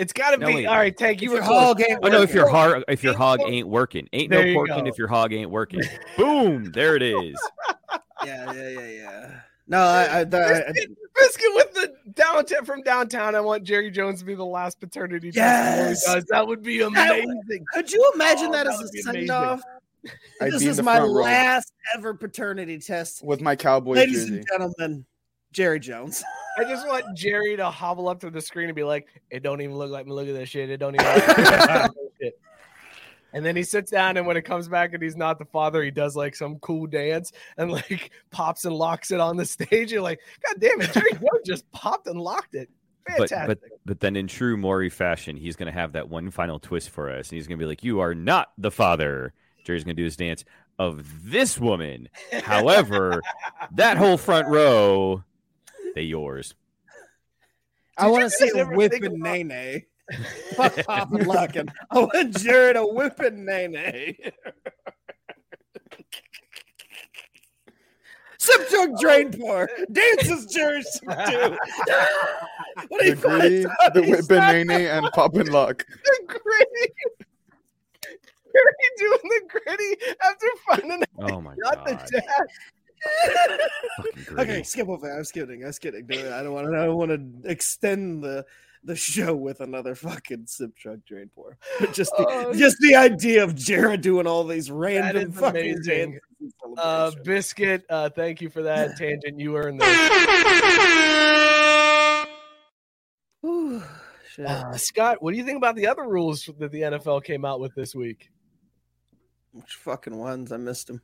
it's got to no, be all right. Tank, you were hog ain't Oh no, if your hog if your hog ain't working, ain't there no porking if your hog ain't working. Boom, there it is. Yeah, yeah, yeah, yeah. No, I, I, biscuit, biscuit, with the downtown from downtown. I want Jerry Jones to be the last paternity yes. test. That would be amazing. Could you imagine oh, that, that as a send off? This is my last ever paternity test with my Cowboys Ladies jersey. and gentlemen, Jerry Jones. I just want Jerry to hobble up to the screen and be like, "It don't even look like me. Look at this shit. It don't even." Look like And then he sits down, and when it comes back and he's not the father, he does like some cool dance and like pops and locks it on the stage. You're like, God damn it, Jerry Jones just popped and locked it. Fantastic. But, but but then in true Maury fashion, he's gonna have that one final twist for us, and he's gonna be like, "You are not the father." Jerry's gonna do his dance of this woman. However, that whole front row, they yours. I want to see a whipping nay nay. Fuck Pop and Locking. I want Jared a whipping nay nay. Sip jug drain pour. Dances Jared too. What the gritty, the whipping nay nay, and pop and lock. The gritty. Jerry doing the gritty after finding out Oh my got the God. dad. okay, skip over. I was kidding. I was kidding. Dude, I don't want to. I don't want to extend the the show with another fucking sip truck drain pour. But just the, Oh. just the idea of Jared doing all these random fucking amazing. Uh. Biscuit, uh, thank you for that tangent. You earned those. Whew. Uh, Scott, what do you think about the other rules that the NFL came out with this week? Which fucking ones? I missed them.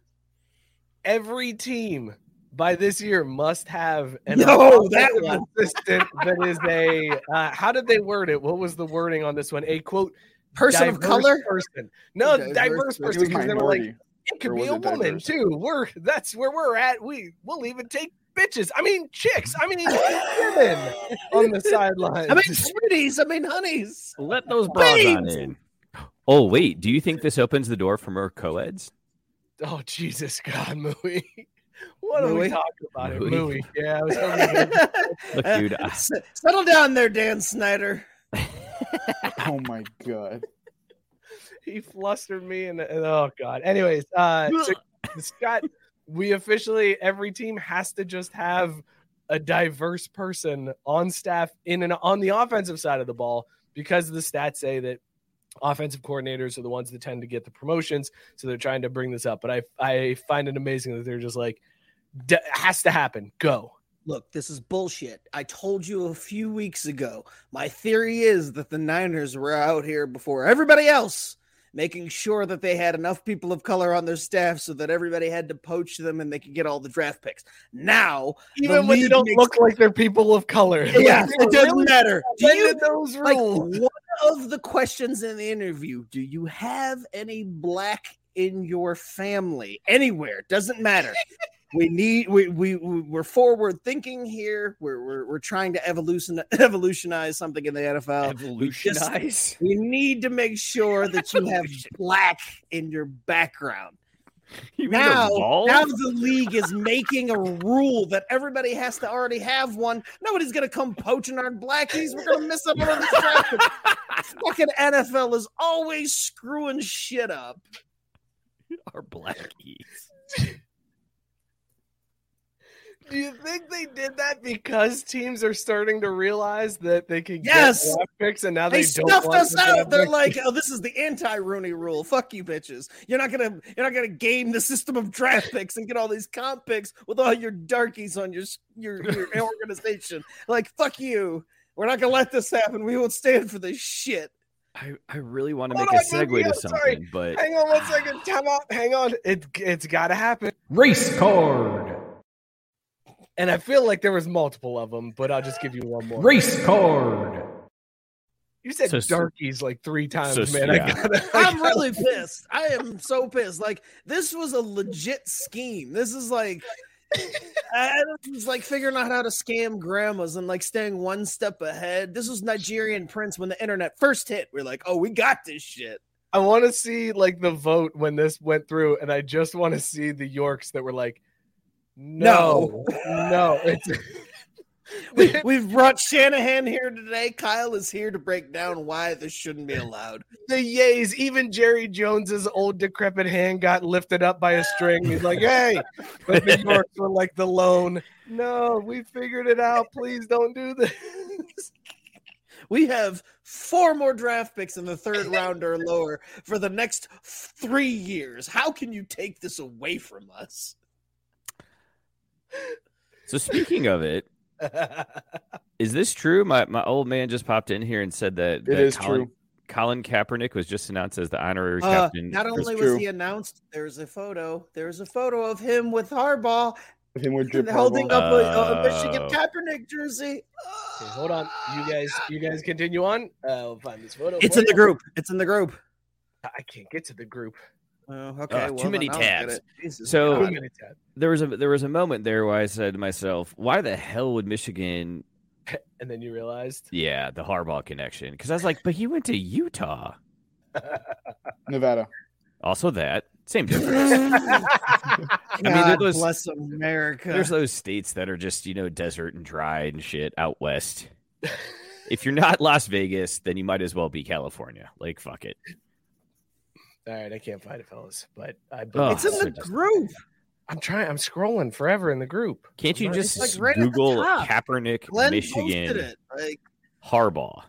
Every team by this year must have an No, that offensive one. assistant that is a. Uh, how did they word it? What was the wording on this one? A quote Person of color? Person. No, Diverse diverse, person. person. It Because they were like, it could be a woman diverse? too. We're that's where we're at. We we'll even take bitches. I mean chicks. I mean women on the sidelines. I mean, sweeties. I mean, honeys. Let those bras on in. Oh wait, do you think this opens the door for more co-eds? Oh Jesus God, Mooey. What are we Mooey? talking about here? Mooey. Mooey. Yeah, was Look, dude, I- S- settle down there, Dan Snyder. Oh my god. he flustered me and, and- oh god. Anyways, uh so, Scott, we officially every team has to just have a diverse person on staff in and on the offensive side of the ball because the stats say that offensive coordinators are the ones that tend to get the promotions so they're trying to bring this up but i i find it amazing that they're just like "D- has to happen go Look, this is bullshit. I told you a few weeks ago. My theory is that the Niners were out here before everybody else, making sure that they had enough people of color on their staff so that everybody had to poach them and they could get all the draft picks. Now, even when they don't makes- look like they're people of color yeah, Like, it doesn't really matter. Do you those like rules one of the questions in the interview? Do you have any black in your family anywhere? Doesn't matter. we need we we we- we're forward thinking here. We're we're, we're trying to evolution evolutionize something in the NFL. We just- Evolutionize? We need to make sure that you have black in your background. Now, now the league is making a rule that everybody has to already have one. Nobody's gonna come poaching our blackies. We're gonna miss out on this draft. Fucking NFL is always screwing shit up. Our blackies. Do you think they did that because teams are starting to realize that they can Yes! get draft picks and now they, They don't snuffed want us the draft out. They're like, "Oh, this is the anti-Rooney rule. Fuck you, bitches. You're not gonna, you're not gonna game the system of draft picks and get all these comp picks with all your darkies on your your, your organization. Like, fuck you. We're not gonna let this happen. We won't stand for this shit. I, I really want to Hold make a segue Mookie, to something, sorry. but hang on one second. Time out. Hang on. It it's got to happen. Race card. And I feel like there was multiple of them, but I'll just give you one more. Race card. You said So- darkies like three times, so- man. I yeah. gotta, I I'm gotta- really pissed. I am so pissed. Like, this was a legit scheme. This is like. I was like figuring out how to scam grandmas and like staying one step ahead. This was Nigerian Prince when the internet first hit. We're like, oh, we got this shit. I want to see like the vote when this went through, and I just want to see the Yorks that were like, no, no, it's We, we've brought Shanahan here today. Kyle is here to break down why this shouldn't be allowed. the yays. Even Jerry Jones's old decrepit hand got lifted up by a string. He's like, hey, but the Yorks were like the lone. No, we figured it out. Please don't do this. We have four more draft picks in the third round or lower for the next three years. How can you take this away from us? so speaking of it, is this true? My my old man just popped in here and said that It that is Colin, true. Colin Kaepernick was just announced as the honorary Uh, captain. not only was true. he announced, there's a photo. There's a photo of him with Harbaugh Him with drip holding up a, a Michigan Oh. Kaepernick jersey. Okay, hold on, you guys. You guys continue on. Uh, I'll find this photo. It's for in the group. It's in the group. I can't get to the group. Oh, uh, okay. Ugh, well, too many then I'll get tabs. Jesus So God. there was a there was a moment there where I said to myself, "Why the hell would Michigan?" And then you realized, Yeah, the Harbaugh connection. Because I was like, "But he went to Utah." Nevada. Also, that same difference. I mean, God those, bless America. there's those states that are just you know desert and dry and shit out west. if you're not Las Vegas, then you might as well be California. Like, fuck it. All right, I can't find it, fellas. But I Oh, it's in so the group. I'm trying. I'm scrolling forever in the group. Can't you just like right Google top. Kaepernick, Glenn Michigan, it. Like, Harbaugh?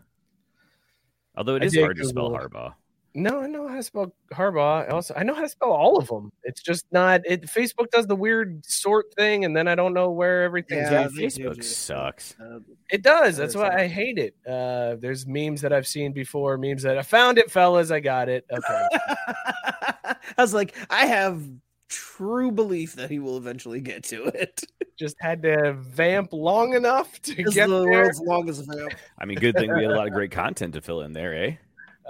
Although it is I is hard to spell Google. Harbaugh. No, I know how to spell Harbaugh. Also, I know how to spell all of them. It's just not. It Facebook does the weird sort thing, and then I don't know where everything's Yeah, at. Facebook sucks. uh, It does. That's why. I hate it. Uh, there's memes that I've seen before. Memes that I found it, fellas. I got it. Okay. I was like, I have true belief that he will eventually get to it. just had to vamp long enough to This is get the there. world's longest vamp. I mean, good thing we had a lot of great content to fill in there, eh?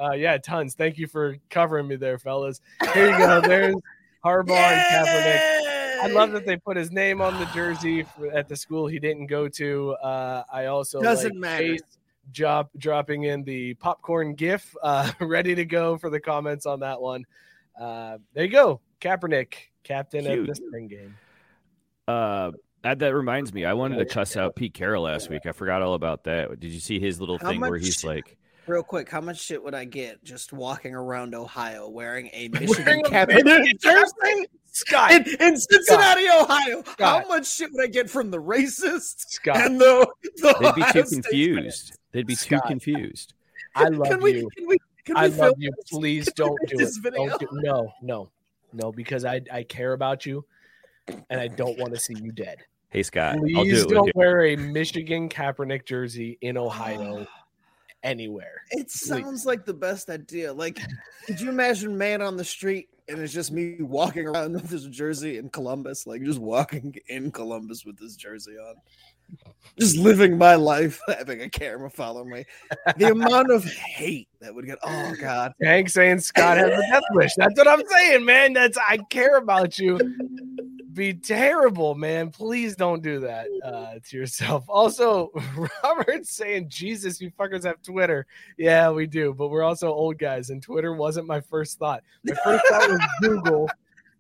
Uh, yeah, tons. Thank you for covering me there, fellas. Here you go. There's Harbaugh and Kaepernick. I love that they put his name on the jersey for, at the school he didn't go to. Uh, I also Doesn't like matter. Chase Job dropping in the popcorn GIF, uh, ready to go for the comments on that one. Uh, there you go, Kaepernick, captain Cute. of the spring game. Uh, that, that reminds me, I wanted to cuss out Pete Carroll last week. I forgot all about that. Did you see his little How thing where he's like, Real quick, how much shit would I get just walking around Ohio wearing a Michigan Wearing a Kaepernick jersey? Scott, In, in Cincinnati, Ohio, Scott. how much shit would I get from the racists Scott. and the, the they'd be Ohio too State confused. They'd be too confused. I love Can we, you. can we, can we I film love you. this? Please don't do this it. video? Don't do, no, no, no, because I I care about you, and I don't want to see you dead. Hey, Scott, I'll do Please it with don't wear a Michigan Kaepernick jersey in Ohio anywhere. It sounds like the best idea. Like, could you imagine man on the street and it's just me walking around with this jersey in Columbus, like just walking in Columbus with this jersey on, just living my life, having a camera follow me. The amount of hate that would get. Oh God, Hank saying Scott has a death wish. That's what I'm saying, man. That's I care about you. Be terrible, man. Please don't do that uh, to yourself. Also, Robert's saying, Jesus, you fuckers have Twitter. Yeah, we do, but we're also old guys, and Twitter wasn't my first thought. My first thought was Google,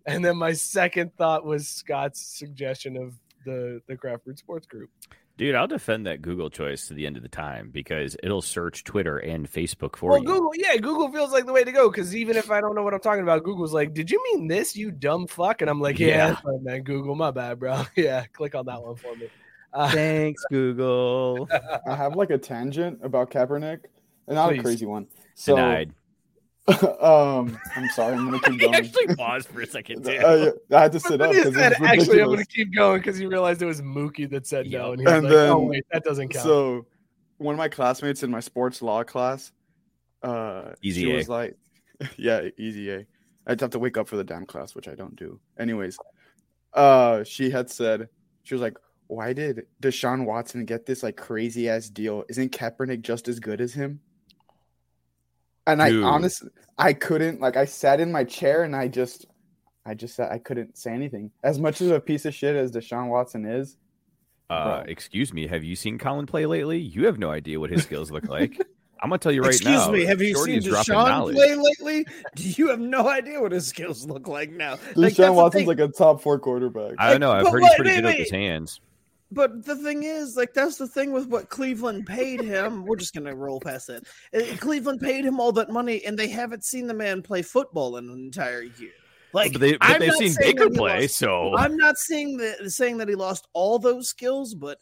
and then my second thought was Scott's suggestion of the the Craft Brewed Sports Group. Dude, I'll defend that Google choice to the end of the time because it'll search Twitter and Facebook for Well, you. Google, yeah, Google feels like the way to go because even if I don't know what I'm talking about, Google's like, "Did you mean this, you dumb fuck?" And I'm like, "Yeah, Yeah. that's fine, man. Google, my bad, bro. yeah, click on that one for me." Uh, Thanks, Google. I have like a tangent about Kaepernick, and not Please. a crazy one. So, Denied. um, I'm sorry, I'm gonna keep going. He going. actually paused for a second, too. Uh, I had to sit up he because said, it's "Actually, I'm going to keep going" because he realized it was Mookie that said no, and he was And like, then, "Oh wait, that doesn't count." So, one of my classmates in my sports law class, uh, Easy she A. was like, "Yeah, easy A." I'd have to wake up for the damn class, which I don't do. Anyways, uh, she had said she was like, "Why did Deshaun Watson get this like crazy ass deal? Isn't Kaepernick just as good as him?" And Dude. I honestly, I couldn't like. I sat in my chair and I just, I just sat, I couldn't say anything. As much as a piece of shit as Deshaun Watson is, Uh, Bro. excuse me, have you seen Colin play lately? You have no idea what his skills look like. I'm gonna tell you right Excuse now. Excuse me, have you Shorty seen is Deshaun play lately? Do you have no idea what his skills look like now? Like, Deshaun that's the Watson's like a top four quarterback. I don't know. I've but heard he's pretty wait, good with his hands. But the thing is, like, that's the thing with what Cleveland paid him. We're just gonna roll past that. Uh, Cleveland paid him all that money, and they haven't seen the man play football in an entire year. Like, but, they, but they've seen saying Baker play, lost- so I'm not saying that saying that he lost all those skills, but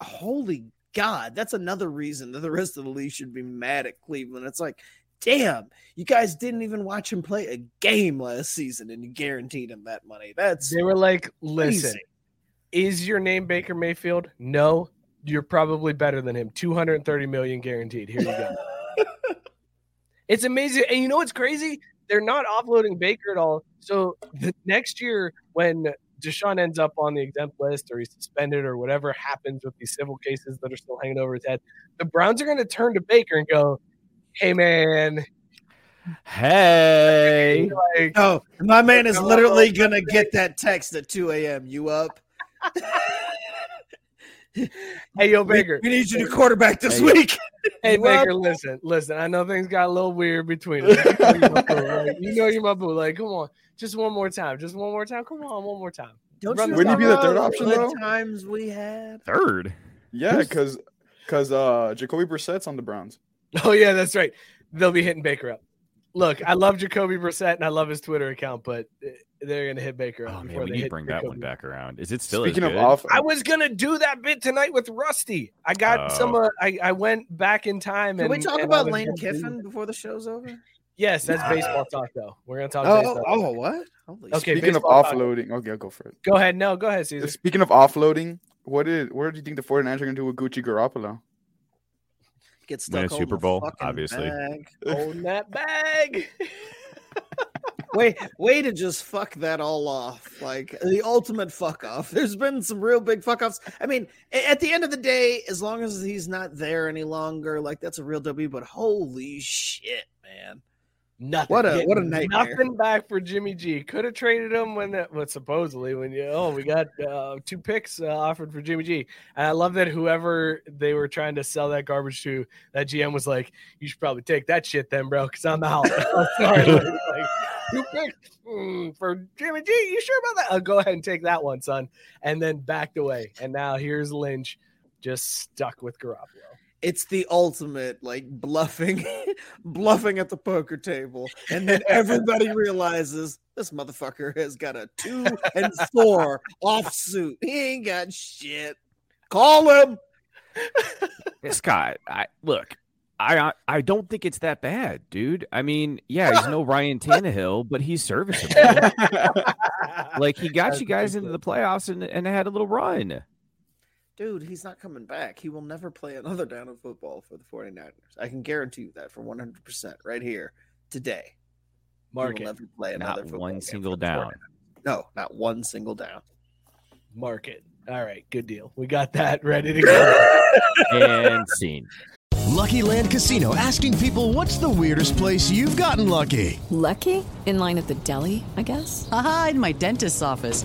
holy God, that's another reason that the rest of the league should be mad at Cleveland. It's like, damn, you guys didn't even watch him play a game last season, and you guaranteed him that money. That's They were like, "Listen, crazy. Is your name Baker Mayfield? No, you're probably better than him. 230 million guaranteed. Here you go." It's amazing. And you know what's crazy? They're not offloading Baker at all. So the next year, when Deshaun ends up on the exempt list or he's suspended or whatever happens with these civil cases that are still hanging over his head, the Browns are going to turn to Baker and go, "Hey, man." Hey, like, oh, my man is literally gonna get that text at 2 a.m. You up? Hey, yo, Baker. We, we need you to quarterback this hey, week. Hey, you Baker, listen, listen. I know things got a little weird between us. You know, you're my boo. Like, you know you're my boo. Like, come on, just one more time, just one more time. Come on, one more time. Don't Run you wouldn't he be the third option though? Times we had third. Yeah, because because uh Jacoby Brissett's on the Browns. Oh yeah, that's right. They'll be hitting Baker up. Look, I love Jacoby Brissett and I love his Twitter account, but eh, they're gonna hit Baker. Oh, man, we need to bring Jacoby. that one back around. Is it still speaking of off? I was gonna do that bit tonight with Rusty. I got oh. some. Uh, I I went back in time. Can and, we talk about Lane Kiffin before the show's over? Yes, that's baseball talk though. We're gonna talk. Oh, baseball. oh, what? Holy okay. Speaking of offloading, talk. okay, I'll go for it. Go ahead. No, go ahead, Caesar. Speaking of offloading, what is? Where do you think the 49ers are gonna do with Gucci Garoppolo? Get stuck Win a Super Bowl, obviously. Bag. Own that bag. way, way to just fuck that all off. Like the ultimate fuck off. There's been some real big fuck offs. I mean, at the end of the day, as long as he's not there any longer, like that's a real W. But holy shit, man. Nothing. What a what a nightmare. Nothing back for Jimmy G. Could have traded him when that what supposedly when you oh we got uh, two picks uh, offered for Jimmy G. And I love that whoever they were trying to sell that garbage to, that GM was like, you should probably take that shit then, bro, because I'm out. I'm sorry. like, two picks mm, for Jimmy G. You sure about that? I'll go ahead and take that one, son. And then backed away. And now here's Lynch just stuck with Garoppolo it's the ultimate like bluffing bluffing at the poker table and then everybody realizes this motherfucker has got a two and four offsuit. He ain't got shit. Call him. Scott i look I I don't think it's that bad, dude. I mean, yeah, he's no Ryan Tannehill, but he's serviceable. like he got you guys into the playoffs and, and had a little run dude, he's not coming back. He will never play another down of football for the 49ers. I can guarantee you that for 100% right here today. Mark never play another not one single down. No, not one single down. Mark it. All right, good deal. We got that ready to go. and scene. Lucky Land Casino asking people what's the weirdest place you've gotten lucky? Lucky? In line at the deli, I guess? Aha, in my dentist's office.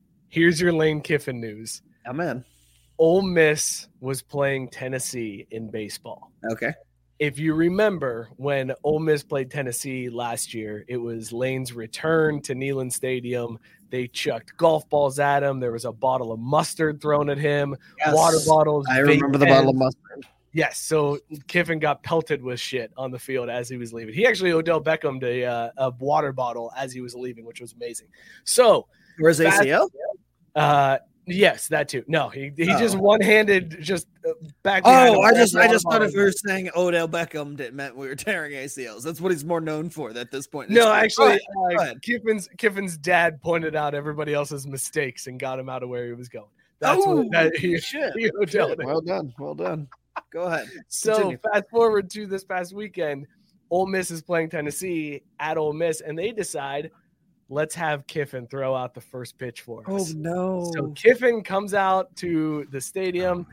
here's your Lane Kiffin news. I'm in. Ole Miss was playing Tennessee in baseball. Okay. If you remember when Ole Miss played Tennessee last year, it was Lane's return to Neyland Stadium. They chucked golf balls at him. There was a bottle of mustard thrown at him, yes. water bottles. I remember the bottle of mustard. Yes, so Kiffin got pelted with shit on the field as he was leaving. He actually Odell Beckham a, uh, a water bottle as he was leaving, which was amazing. So Where's ACL? Uh, yes, that too. No, he he oh. just one handed just uh, back. Oh, I just I just thought if we were saying Odell Beckham didn't meant we were tearing ACLs. That's what he's more known for at this point. No, actually, uh, Kiffin's Kiffin's dad pointed out everybody else's mistakes and got him out of where he was going. That's oh, what that, he, shit. He shit. Well done, well done. Go ahead. So Continue. fast forward to this past weekend, Ole Miss is playing Tennessee at Ole Miss, and they decide let's have Kiffin throw out the first pitch for oh, us. Oh no. So Kiffin comes out to the oh, stadium,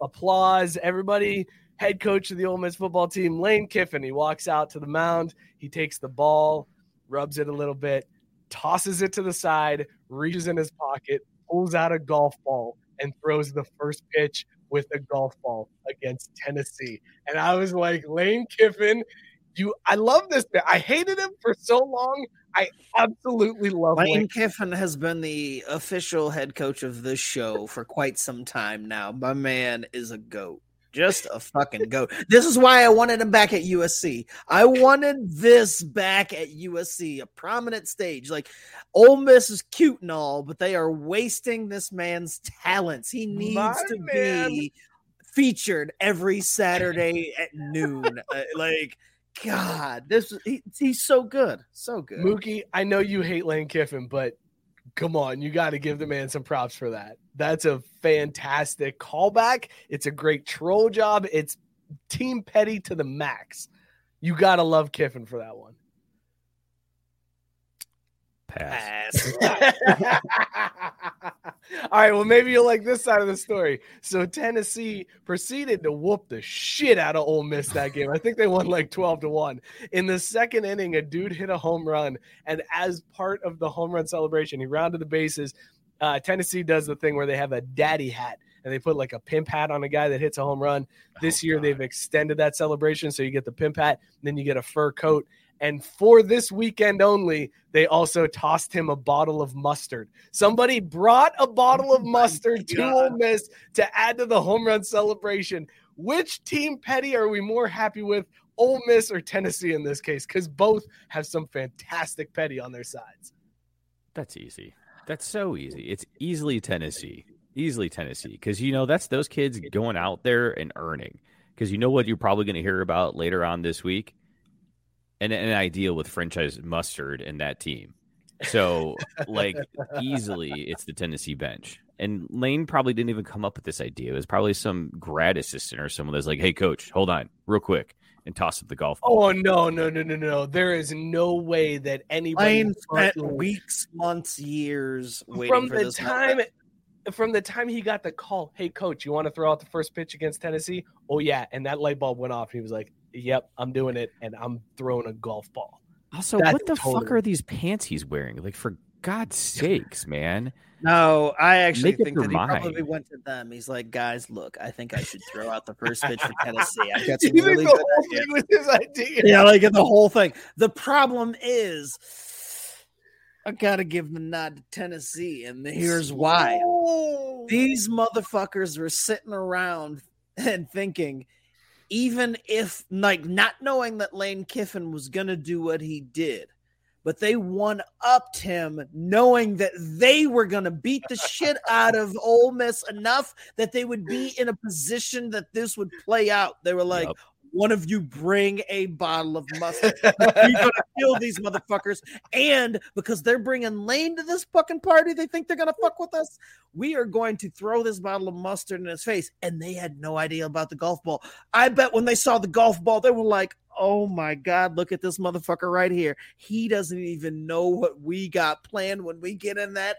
oh, applause, everybody, head coach of the Ole Miss football team, Lane Kiffin. He walks out to the mound, he takes the ball, rubs it a little bit, tosses it to the side, reaches in his pocket, pulls out a golf ball, and throws the first pitch with a golf ball against Tennessee. And I was like, Lane Kiffin, you I love this. I hated him for so long. I absolutely love Lane, Lane Kiffin has been the official head coach of this show for quite some time now. My man is a goat. Just a fucking goat. This is why I wanted him back at USC. I wanted this back at USC, a prominent stage. Like Ole Miss is cute and all, but they are wasting this man's talents. He needs My to man. be featured every Saturday at noon. Uh, like God, this he, he's so good, so good. Mookie, I know you hate Lane Kiffin, but come on, you got to give the man some props for that. That's a fantastic callback. It's a great troll job. It's team petty to the max. You got to love Kiffin for that one. Pass. All right, well, maybe you'll like this side of the story. So Tennessee proceeded to whoop the shit out of Ole Miss that game. I think they won like 12 to 1. In the second inning, a dude hit a home run, and as part of the home run celebration, he rounded the bases. Uh, Tennessee does the thing where they have a daddy hat and they put like a pimp hat on a guy that hits a home run. This year, they've extended that celebration. So you get the pimp hat, then you get a fur coat. And for this weekend only, they also tossed him a bottle of mustard. Somebody brought a bottle of oh mustard to Ole Miss to add to the home run celebration. Which team petty are we more happy with, Ole Miss or Tennessee in this case? Because both have some fantastic petty on their sides. That's easy. That's so easy. It's easily Tennessee. Easily Tennessee. Because, you know, that's those kids going out there and earning. Because you know what you're probably going to hear about later on this week? An, an idea with franchise mustard and that team. So, like, easily it's the Tennessee bench. And Lane probably didn't even come up with this idea. It was probably some grad assistant or someone that's like, hey, coach, hold on, real quick, and toss up the golf ball. Oh no, no, no, no, no! There is no way that anybody Lane spent weeks, months, years waiting from for the this time moment. from the time he got the call. Hey, coach, you want to throw out the first pitch against Tennessee? Oh yeah, and that light bulb went off. And he was like, "Yep, I'm doing it, and I'm throwing a golf ball." Also, That's what the fuck are these pants he's wearing? Like, for God's sakes, man. No, I actually Make think your that he mind. probably went to them. He's like, guys, look, I think I should throw out the first pitch for Tennessee. I've got some You think really the good whole ideas. thing was his idea? Yeah, like the whole thing. The problem is, I gotta give the nod to Tennessee, and here's why. These motherfuckers were sitting around and thinking, even if like not knowing that Lane Kiffin was gonna do what he did, but they one upped him knowing that they were gonna beat the shit out of Ole Miss enough that they would be in a position that this would play out. They were like, one of you bring a bottle of mustard. We're gonna kill these motherfuckers. And because they're bringing Lane to this fucking party, they think they're gonna fuck with us. We are going to throw this bottle of mustard in his face. And they had no idea about the golf ball. I bet when they saw the golf ball, they were like, "Oh my god, look at this motherfucker right here. He doesn't even know what we got planned when we get in that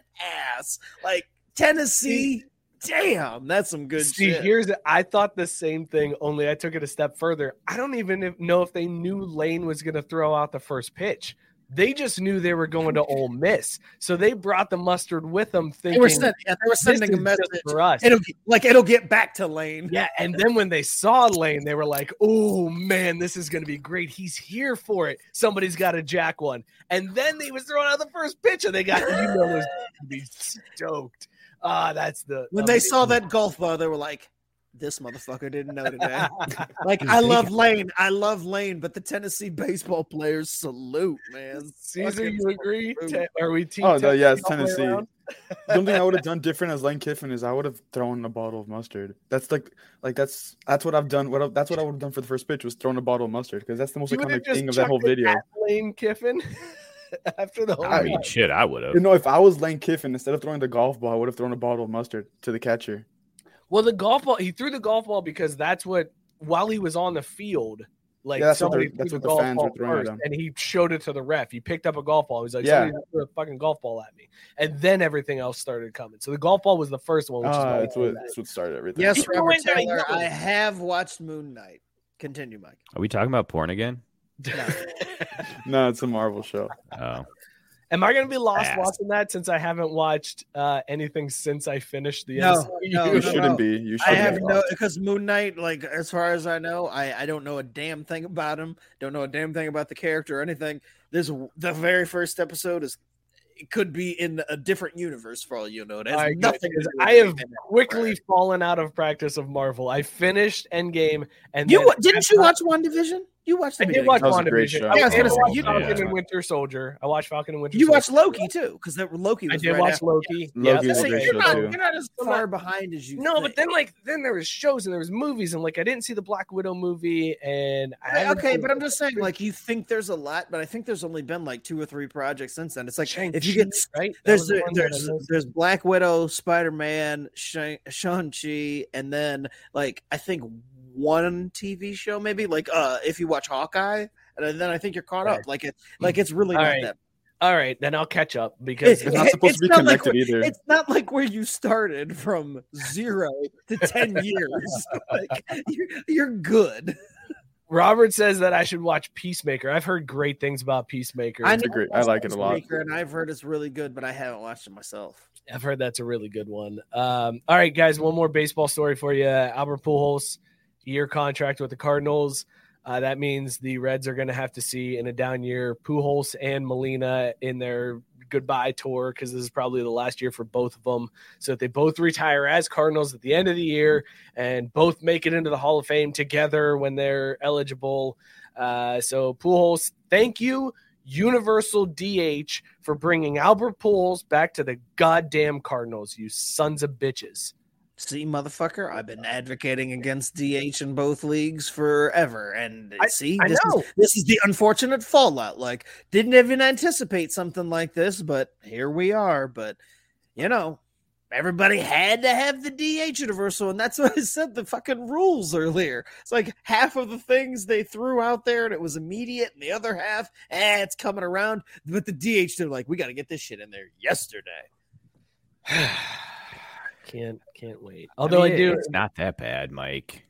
ass." Like Tennessee. Damn, that's some good See, shit. here's it I thought the same thing, only I took it a step further. I don't even know if they knew Lane was going to throw out the first pitch. They just knew they were going to Ole Miss, so they brought the mustard with them. Thinking They were, send, yeah, they were sending a message for us. It'll get- like it'll get back to Lane. Yeah, and then when they saw Lane, they were like, "Oh man, this is going to be great. He's here for it. Somebody's got to jack one." And then they was throwing out the first pitch, and they got you know those to be stoked. Ah, that's the when they saw that golf ball, they were like, "This motherfucker didn't know today." like I love Lane, I love Lane, but the Tennessee baseball players salute, man. Caesar, you agree? Te- are we team? Oh no, yeah, it's all the way Tennessee. around? the only thing I would have done different as Lane Kiffin is I would have thrown a bottle of mustard. That's like, like that's that's what I've done. What I, that's what I would have done for the first pitch was thrown a bottle of mustard because that's the most You iconic thing of that whole video. Lane Kiffin after the whole. I mean, shit, I would have. You know, if I was Lane Kiffin, instead of throwing the golf ball, I would have thrown a bottle of mustard to the catcher. Well, the golf ball, he threw the golf ball because that's what while he was on the field, like Yeah, that's what somebody they're- that's threw what the the golf fans ball were throwing at first, him. and he showed it to the ref. He picked up a golf ball. He was like, Yeah. "Somebody threw a fucking golf ball at me," and then everything else started coming. So the golf ball was the first one, which is Ah, that's what that's what started everything. Yes, Robert Taylor. I have watched Moon Knight. Continue, Mike. Are we talking about porn again? no, it's a Marvel show. Oh. Am I going to be lost Ass. watching that since I haven't watched uh, anything since I finished the No, MCU? no, You no, shouldn't no. be. You shouldn't have be no because Moon Knight, like as far as I know, I I don't know a damn thing about him. Don't know a damn thing about the character or anything. This the very first episode is it could be in a different universe for all you know. It has All right, good, nothing. to because do with I have anything. quickly fallen out of practice of Marvel. I finished Endgame, and You then didn't you watch WandaVision? You watched. The I did watch That was a great WandaVision. show. I, Yeah, I was gonna say, watch you- Falcon Yeah. and Winter Soldier. I watched Falcon and Winter. You Soldier. watched Loki too, because that Loki. Was I Was did right watch after. Loki. Loki Yeah, was a So great you're show not, too. you're not as far not- behind as you. No, but then like then there was shows and there was movies and like I didn't see the Black Widow movie and I Hey, okay, but I'm just saying, like, you think there's a lot, but I think there's only been like two or three projects since then. It's like if you get right, there's the one there's there's Black Widow, Spider Man, Shang Chi, and then like I think one TV show maybe like uh if you watch Hawkeye, and then I think you're caught up. Like it like it's really All not right. that. All right, then I'll catch up because It- It's not supposed to be not like connected either. It's not like where you started from zero to ten years. like you're, you're good. Robert says that I should watch Peacemaker. I've heard great things about Peacemaker. I It's a know I like it a lot. Peacemaker, and I've heard it's really good, but I haven't watched it myself. I've heard that's a really good one. Um, all right, guys, one more baseball story for you. Albert Pujols, year contract with the Cardinals. Uh, that means the Reds are going to have to see in a down year Pujols and Molina in their goodbye tour because this is probably the last year for both of them. So that they both retire as Cardinals at the end of the year and both make it into the Hall of Fame together when they're eligible. Uh, so Pujols, thank you, Universal DH, for bringing Albert Pujols back to the goddamn Cardinals. You sons of bitches. See, motherfucker, I've been advocating against DH in both leagues forever, and I- see, I this know. is this is the unfortunate fallout. Like, didn't even anticipate something like this, but here we are. But you know, everybody had to have the DH universal, and that's what I said. The fucking rules earlier. It's like half of the things they threw out there, and it was immediate, and the other half, eh, it's coming around. But the DH, they're like, we got to get this shit in there yesterday. Can't can't wait. Although I, mean, do It's not that bad, Mike.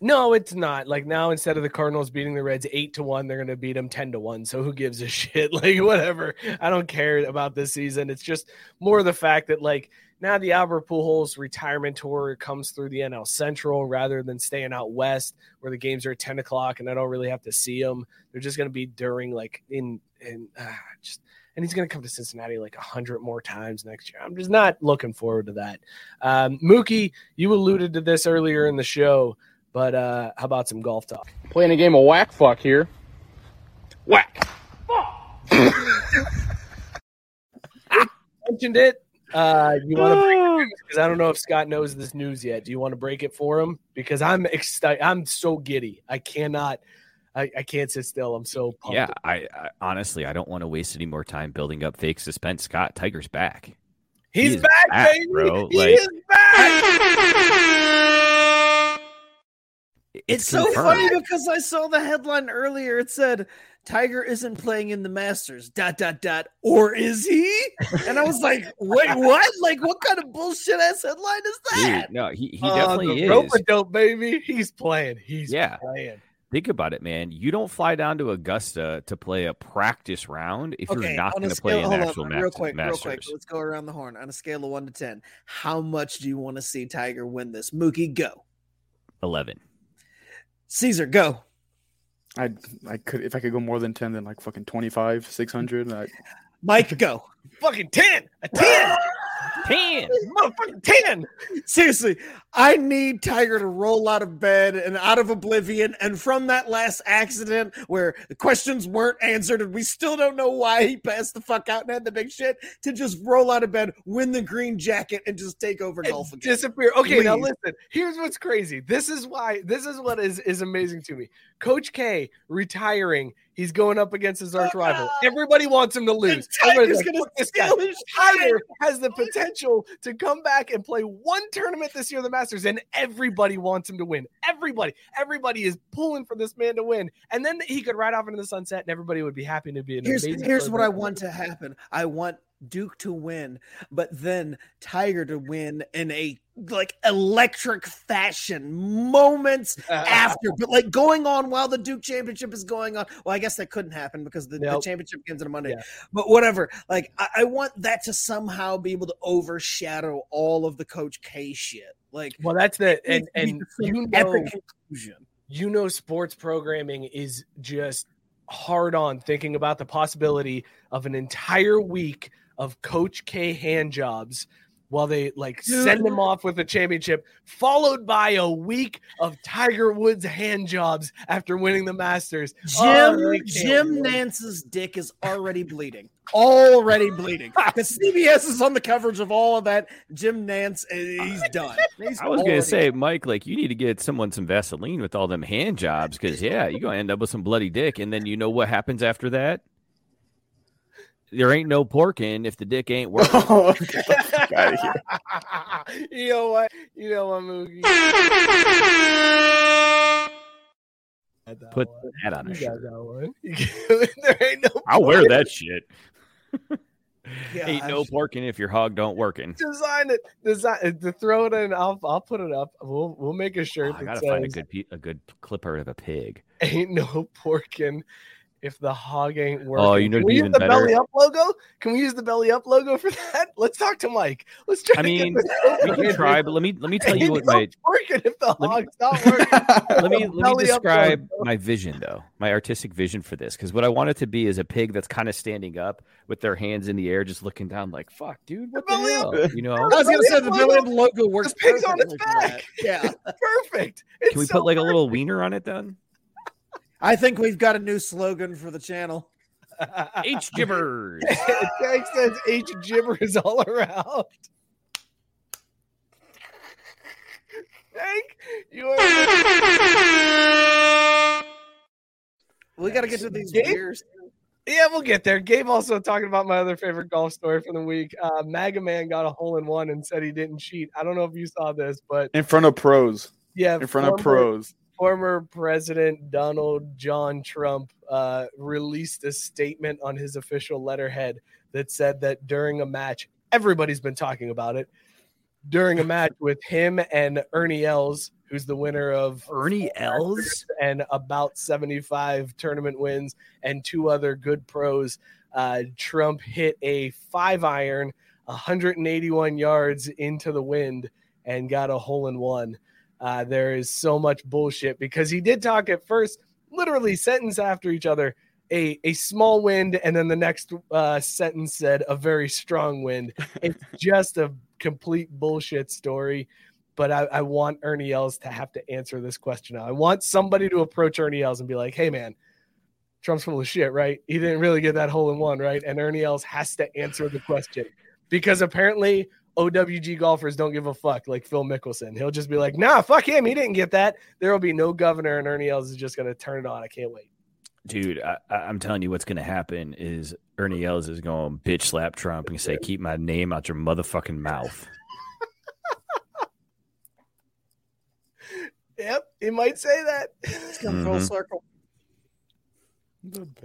No, it's not. Like now, instead of the Cardinals beating the Reds eight to one, they're going to beat them ten to one. So who gives a shit? Like whatever. I don't care about this season. It's just more the fact that like now the Albert Pujols retirement tour comes through the NL Central rather than staying out west where the games are at ten o'clock and I don't really have to see them. They're just going to be during like in in uh, just. And he's going to come to Cincinnati like a hundred more times next year. I'm just not looking forward to that. Um, Mookie, you alluded to this earlier in the show. But uh, how about some golf talk? Playing a game of whack fuck here. Whack. Fuck. mentioned it. Uh, you want to break news because I don't know if Scott knows this news yet. Do you want to break it for him? Because I'm excited. I'm so giddy. I cannot. I, I can't sit still. I'm so pumped. Yeah, I, I honestly I don't want to waste any more time building up fake suspense. Scott Tiger's back. He's is back, back, baby. bro. He Like- is back. It's, so funny because I saw the headline earlier. It said Tiger isn't playing in the Masters. Dot dot dot. Or is he? And I was like, wait, what? Like, what kind of bullshit ass headline is that? Dude, no, he, he Uh, definitely the is. rope-a-dope, baby. He's playing. He's Yeah. playing. Think about it, man. You don't fly down to Augusta to play a practice round if you're not going to play scale- an actual on, ma- real quick, Masters. real quick. Let's go around the horn on a scale of one to ten. How much do you want to see Tiger win this? Mookie, go. Eleven. Caesar, go. I I could if I could go more than ten, then like fucking 25, 600. I, Mike, go. Fucking 10. A 10. 10. Motherfucking 10. Seriously, I need Tiger to roll out of bed and out of oblivion. And from that last accident where the questions weren't answered and we still don't know why he passed the fuck out and had the big shit, to just roll out of bed, win the green jacket, and just take over golf again. disappear. Okay, now listen. Here's what's crazy. This is why. This is what is is amazing to me. Coach K retiring. He's going up against his arch rival. Ah, everybody wants him to lose. Everybody's Tiger's like, gonna "Fuck this guy." his Tiger has the potential to come back and play one tournament this year, the Masters, and everybody wants him to win. Everybody, everybody is pulling for this man to win, and then he could ride off into the sunset, and everybody would be happy to be an Here's here's what I want to happen. I want Duke to win, but then Tiger to win in a like electric fashion moments after, but like going on while the Duke championship is going on. Well, I guess that couldn't happen because the, Nope. the championship ends on a Monday. Yeah. But whatever. Like I, I want that to somehow be able to overshadow all of the Coach K shit. Like Well, that's the and needs to be and you know epic conclusion. you know sports programming is just hard on thinking about the possibility of an entire week of Coach K hand jobs while they like send Dude. them off with a championship, followed by a week of Tiger Woods hand jobs after winning the Masters. Oh, Jim they can't Jim win. Nantz's dick is already bleeding. Already bleeding. Because CBS is on the coverage of all of that. Jim Nantz, uh, he's done. He's I was gonna say, Mike, like you need to get someone some Vaseline with all them hand jobs, because yeah, you're gonna end up with some bloody dick, and then you know what happens after that. There ain't no porking if the dick ain't working. Oh, get the fuck out of here. you know what? You know what, Mookie? Put that on a You got shirt. that one. there ain't no I'll wear that shit. Yeah, Ain't no Gosh. porking if your hog don't working. design it, design it, to throw it in. I'll I'll put it up. We'll we'll make a oh, shirt Oh, I gotta find a good a good clipper of a pig. "Ain't no porking if the hog ain't working." Oh, you know Can we use the better? belly up logo? Can we use the belly up logo for that? Let's talk to Mike. Let's try. I mean, we can try, but let me let me tell you what no my porking if the me- hog's not working. let me let me describe my vision though, my artistic vision for this, because what I want it to be is a pig that's kind of standing up with their hands in the air, just looking down, like "fuck, dude, what the belly up- hell?" You know? I was gonna say the Belly up logo works. The pig's on its perfectly for that. back. Yeah, Perfect. Can we put like a little wiener on it then? I think we've got a new slogan for the channel. H gibbers. Tank says H gibbers all around. Tank, you are. We got to get to these Gabe? beers. Yeah, we'll get there. Gabe also talking about my other favorite golf story from the week. Uh, Maga Man got a hole in one and said he didn't cheat. I don't know if you saw this, but In front of pros. yeah, In front of pros. Former President Donald John Trump uh, released a statement on his official letterhead that said that during a match, everybody's been talking about it. During a match with him and Ernie Els, who's the winner of Ernie Els? and about 75 tournament wins and two other good pros, uh, Trump hit a five iron 181 yards into the wind and got a hole in one. Uh, there is so much bullshit because he did talk at first, literally sentence after each other, a, a small wind, and then the next uh, sentence said a very strong wind. It's just a complete bullshit story. But I, I want Ernie Els to have to answer this question now. I want somebody to approach Ernie Els and be like, hey, man, Trump's full of shit, right? He didn't really get that hole in one, right? And Ernie Els has to answer the question because apparently OWG golfers don't give a fuck like Phil Mickelson. He'll just be like, nah, fuck him. He didn't get that. There will be no governor, and Ernie Els is just going to turn it on. I can't wait. Dude, I, I- I'm telling you, what's going to happen is Ernie Els is going to bitch slap Trump and say, "Keep my name out your motherfucking mouth." Yep, he might say that. It's come full Mhm. circle.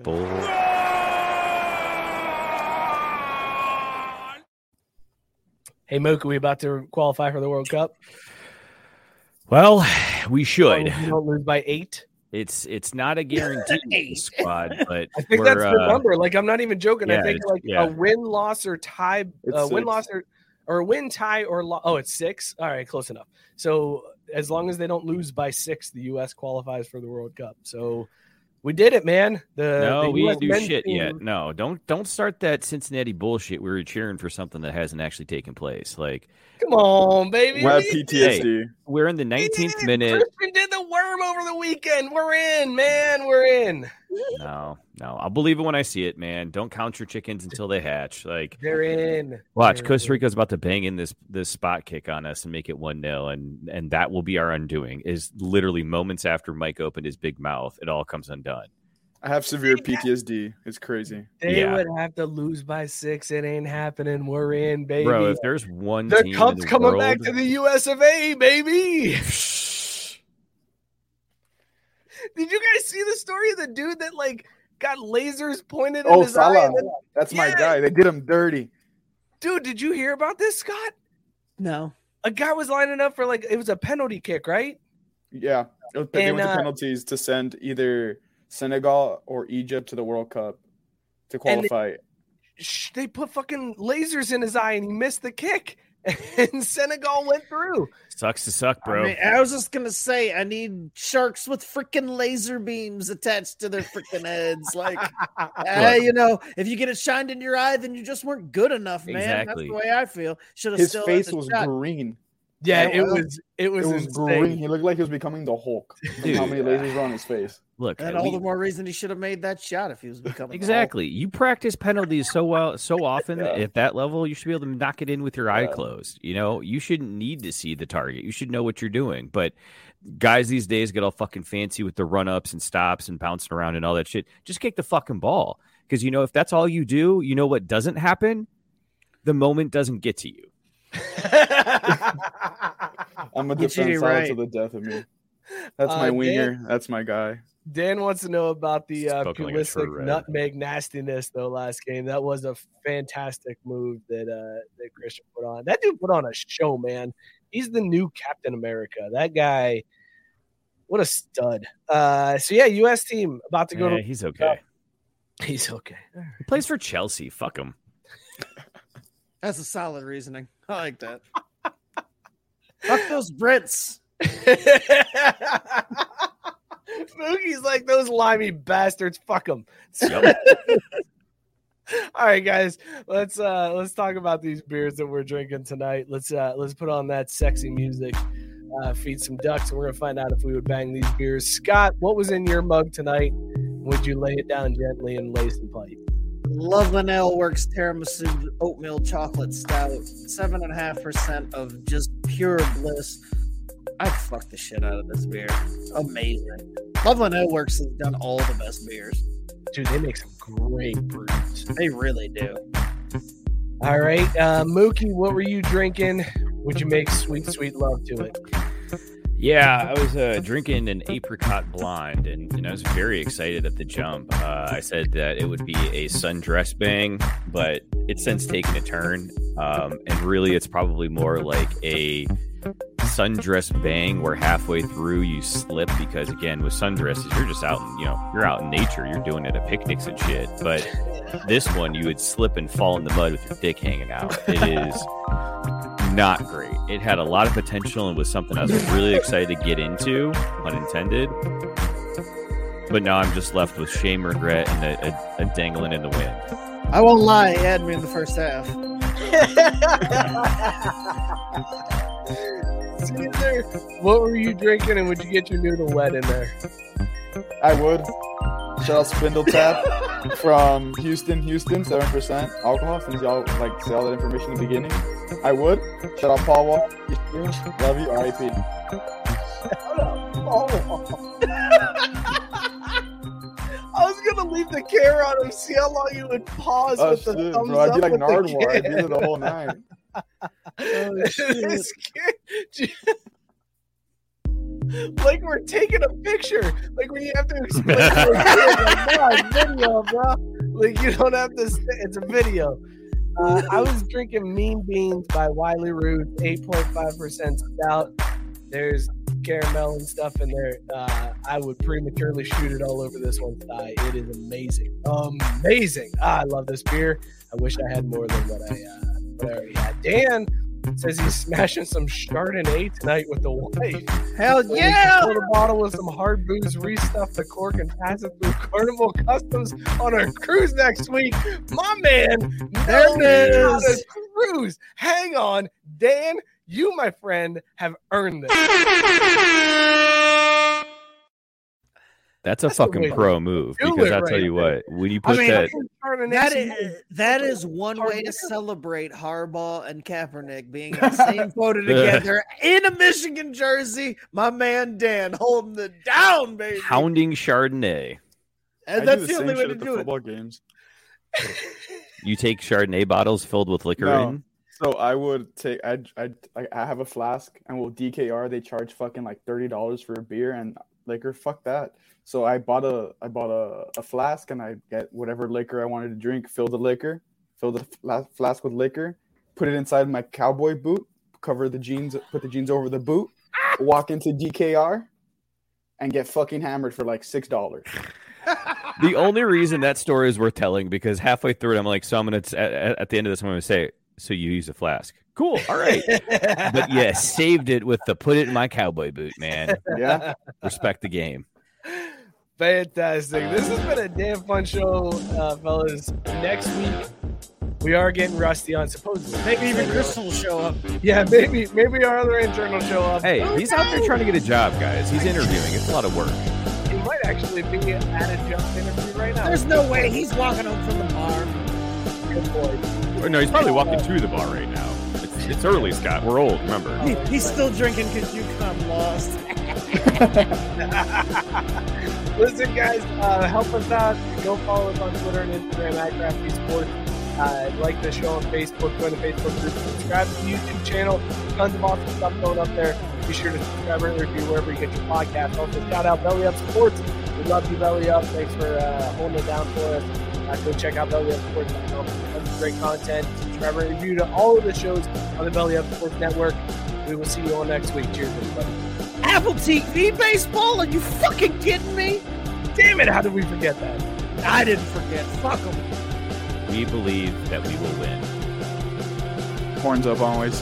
Bull. Hey, Mook, are we about to qualify for the World Cup? Well, we should. You don't lose by eight. It's it's not a guarantee squad, but I think that's the uh, number. Like, I'm not even joking. yeah, I think like yeah. a win, loss, or tie, uh, win, loss, or or a win, tie, or lo- oh, it's six. All right, close enough. So as long as they don't lose by six, the U.S. qualifies for the World Cup. So we did it, man. The No, the we US didn't do shit team. yet. No, don't don't start that Cincinnati bullshit. We were cheering for something that hasn't actually taken place. Like Come on, baby. We have We- PTSD. we're in the 19th minute. Christian did the worm over the weekend. We're in, man. We're in. No, no, I'll believe it when I see it, man. Don't count your chickens until they hatch. Like They're in. Watch, They're Costa Rica's about to bang in this this spot kick on us and make it one 0 and and that will be our undoing. Is literally moments after Mike opened his big mouth, it all comes undone. I have severe PTSD. It's crazy. They Yeah. would have to lose by six. It ain't happening. We're in, baby. Bro, if there's one the team cup's in the coming world, back to the US of A, baby. Did you guys see the story of the dude that like got lasers pointed at Oh, his eye? Salah. and then- That's my guy. They did him dirty. Dude, did you hear about this, Scott? No. A guy was lining up for like it was a penalty kick, right? Yeah, it was, they And, went to uh, penalties to send either Senegal or Egypt to the World Cup to And they- qualify. Sh- They put fucking lasers in his eye and he missed the kick. And Senegal went through. Sucks to suck, bro. I, mean, I was just gonna say I need sharks with freaking laser beams attached to their freaking heads. Like, uh, you know, if you get it shined in your eye, then you just weren't good enough, man. Exactly. That's the way I feel. Should have His still face had was shot. green. Yeah, it was it was, it was green. He looked like he was becoming the Hulk. from how many lasers were on his face? Look, And uh, we- all the more reason he should have made that shot if he was becoming the Hulk. Exactly. You practice penalties so well, so often Yeah. at that level, you should be able to knock it in with your eye closed. You know, you shouldn't need to see the target. You should know what you're doing. But guys these days get all fucking fancy with the run ups and stops and bouncing around and all that shit. Just kick the fucking ball. Because, you know, if that's all you do, you know what doesn't happen? The moment doesn't get to you. I'm a Get you defense right. to the death of me. That's Uh, my Dan- winger. That's my guy. Dan wants to know about the uh, Spoken like Pulisic nutmeg nastiness though last game. That was a fantastic move that uh, that Christian put on. That dude put on a show, man. He's the new Captain America. That guy, what a stud. Uh, so yeah, U.S. team about to go Yeah, to. he's okay. He's okay. He plays for Chelsea. Fuck him. That's a solid reasoning. I like that. Fuck those Brits. Mookie's like those limey bastards. Fuck them. All right, guys, let's uh let's talk about these beers that we're drinking tonight. Let's uh let's put on that sexy music, uh, feed some ducks, and we're gonna find out if we would bang these beers. Scott, what was in your mug tonight? Would you lay it down gently and lay some pipe? Loveland Ale Works Tiramisu Oatmeal Chocolate Stout, seven and a half percent of just pure bliss. I fuck the shit out of this beer. Amazing. Loveland Ale Works has done all the best beers. Dude, they make some great brews. They really do. All right, uh, Mookie, what were you drinking? Would you make sweet, sweet love to it? Yeah, I was uh, drinking an apricot blonde, and, and I was very excited at the jump. Uh, I said that it would be a sundress bang, but it's since taken a turn, um, and really, it's probably more like a sundress bang, where halfway through you slip because, again, with sundresses, you're just out, in, you know, you're out in nature, you're doing it at picnics and shit. But this one, you would slip and fall in the mud with your dick hanging out. It is not great. It had a lot of potential and was something I was really excited to get into, unintended. But now I'm just left with shame, regret, and a, a, a dangling in the wind. I won't lie, he had me in the first half. Caesar, what were you drinking, and would you get your noodle wet in there? I would. Shout out Spindle Tap from Houston, Houston, seven percent alcohol. Since y'all like say all that information in the beginning, I would. Shout out Paul Wall. Love you, R.I.P. I was gonna leave the camera on him, see how long you would pause Oh with the shit, thumbs bro! Up be like with the Nardwuar. I'd be the whole nine. This kid- like we're taking a picture, like when you have to explain like, no, video, bro. Like you don't have to. St- it's a video. Uh, I was drinking Mean Beans by Wiley Root, eight point five percent stout. There's caramel and stuff in there. Uh, I would prematurely shoot it all over this one thigh. It is amazing, amazing. Ah, I love this beer. I wish I had more than what I, uh, what I already had. Dan says he's smashing some Chardonnay tonight with the wife. Hell So we yeah! can Fill the bottle with some hard booze, restuff the cork, and pass it through Carnival Customs on our cruise next week. My man, There it knows how is. cruise. Hang on, Dan. You, my friend, have earned this. That's a That's fucking way to pro move because I'll tell right you there. what, when you I put mean, that, that is that is one way to celebrate Harbaugh and Kaepernick being in the same photo together in a Michigan jersey. My man Dan holding the down, baby. hounding Chardonnay, And that's the the only way to at the do it. football games. you take Chardonnay bottles filled with liquor No. in. So I would take I I I have a flask and well DKR they charge fucking like thirty dollars for a beer and liquor. Fuck that. So I bought a I bought a, a flask and I get whatever liquor I wanted to drink, fill the liquor, fill the fla- flask with liquor, put it inside my cowboy boot, cover the jeans, put the jeans over the boot, walk into DKR, and get fucking hammered for like six dollars. the only reason that story is worth telling because halfway through it, I'm like, so I'm gonna at, at the end of this, I'm gonna say, so you use a flask. Cool. All right. but yeah, saved it with the put it in my cowboy boot, man. Yeah. Respect the game. Fantastic. This has been a damn fun show, uh, fellas. Next week, we are getting rusty on supposedly. Maybe even Crystal will show up. Yeah, maybe maybe our other intern will show up. Hey, he's out there trying to get a job, guys. He's interviewing. It's a lot of work. He might actually be at a job interview right now. There's no way he's walking home from the bar. Good boy. Or no, he's probably walking to the bar right now. It's, it's early, Scott. We're old, remember. He, he's still drinking because you come lost. Listen, guys, uh, help us out. Go follow us on Twitter and Instagram at Crafty Sports. Uh, like the show on Facebook, join the Facebook group, subscribe to the YouTube channel. Tons of awesome stuff going up there. Be sure to subscribe and review wherever you get your podcast. Also, shout out Belly Up Sports. We love you, Belly Up. Thanks for uh, holding it down for us. Uh, go check out bellyupsports.com. Tons of great content. Subscribe and review to all of the shows on the Belly Up Sports Network. We will see you all next week. Cheers, everybody. Apple TV baseball? Are you fucking kidding me? Damn it! How did we forget that? I didn't forget. Fuck them. We believe that we will win. Horns up always.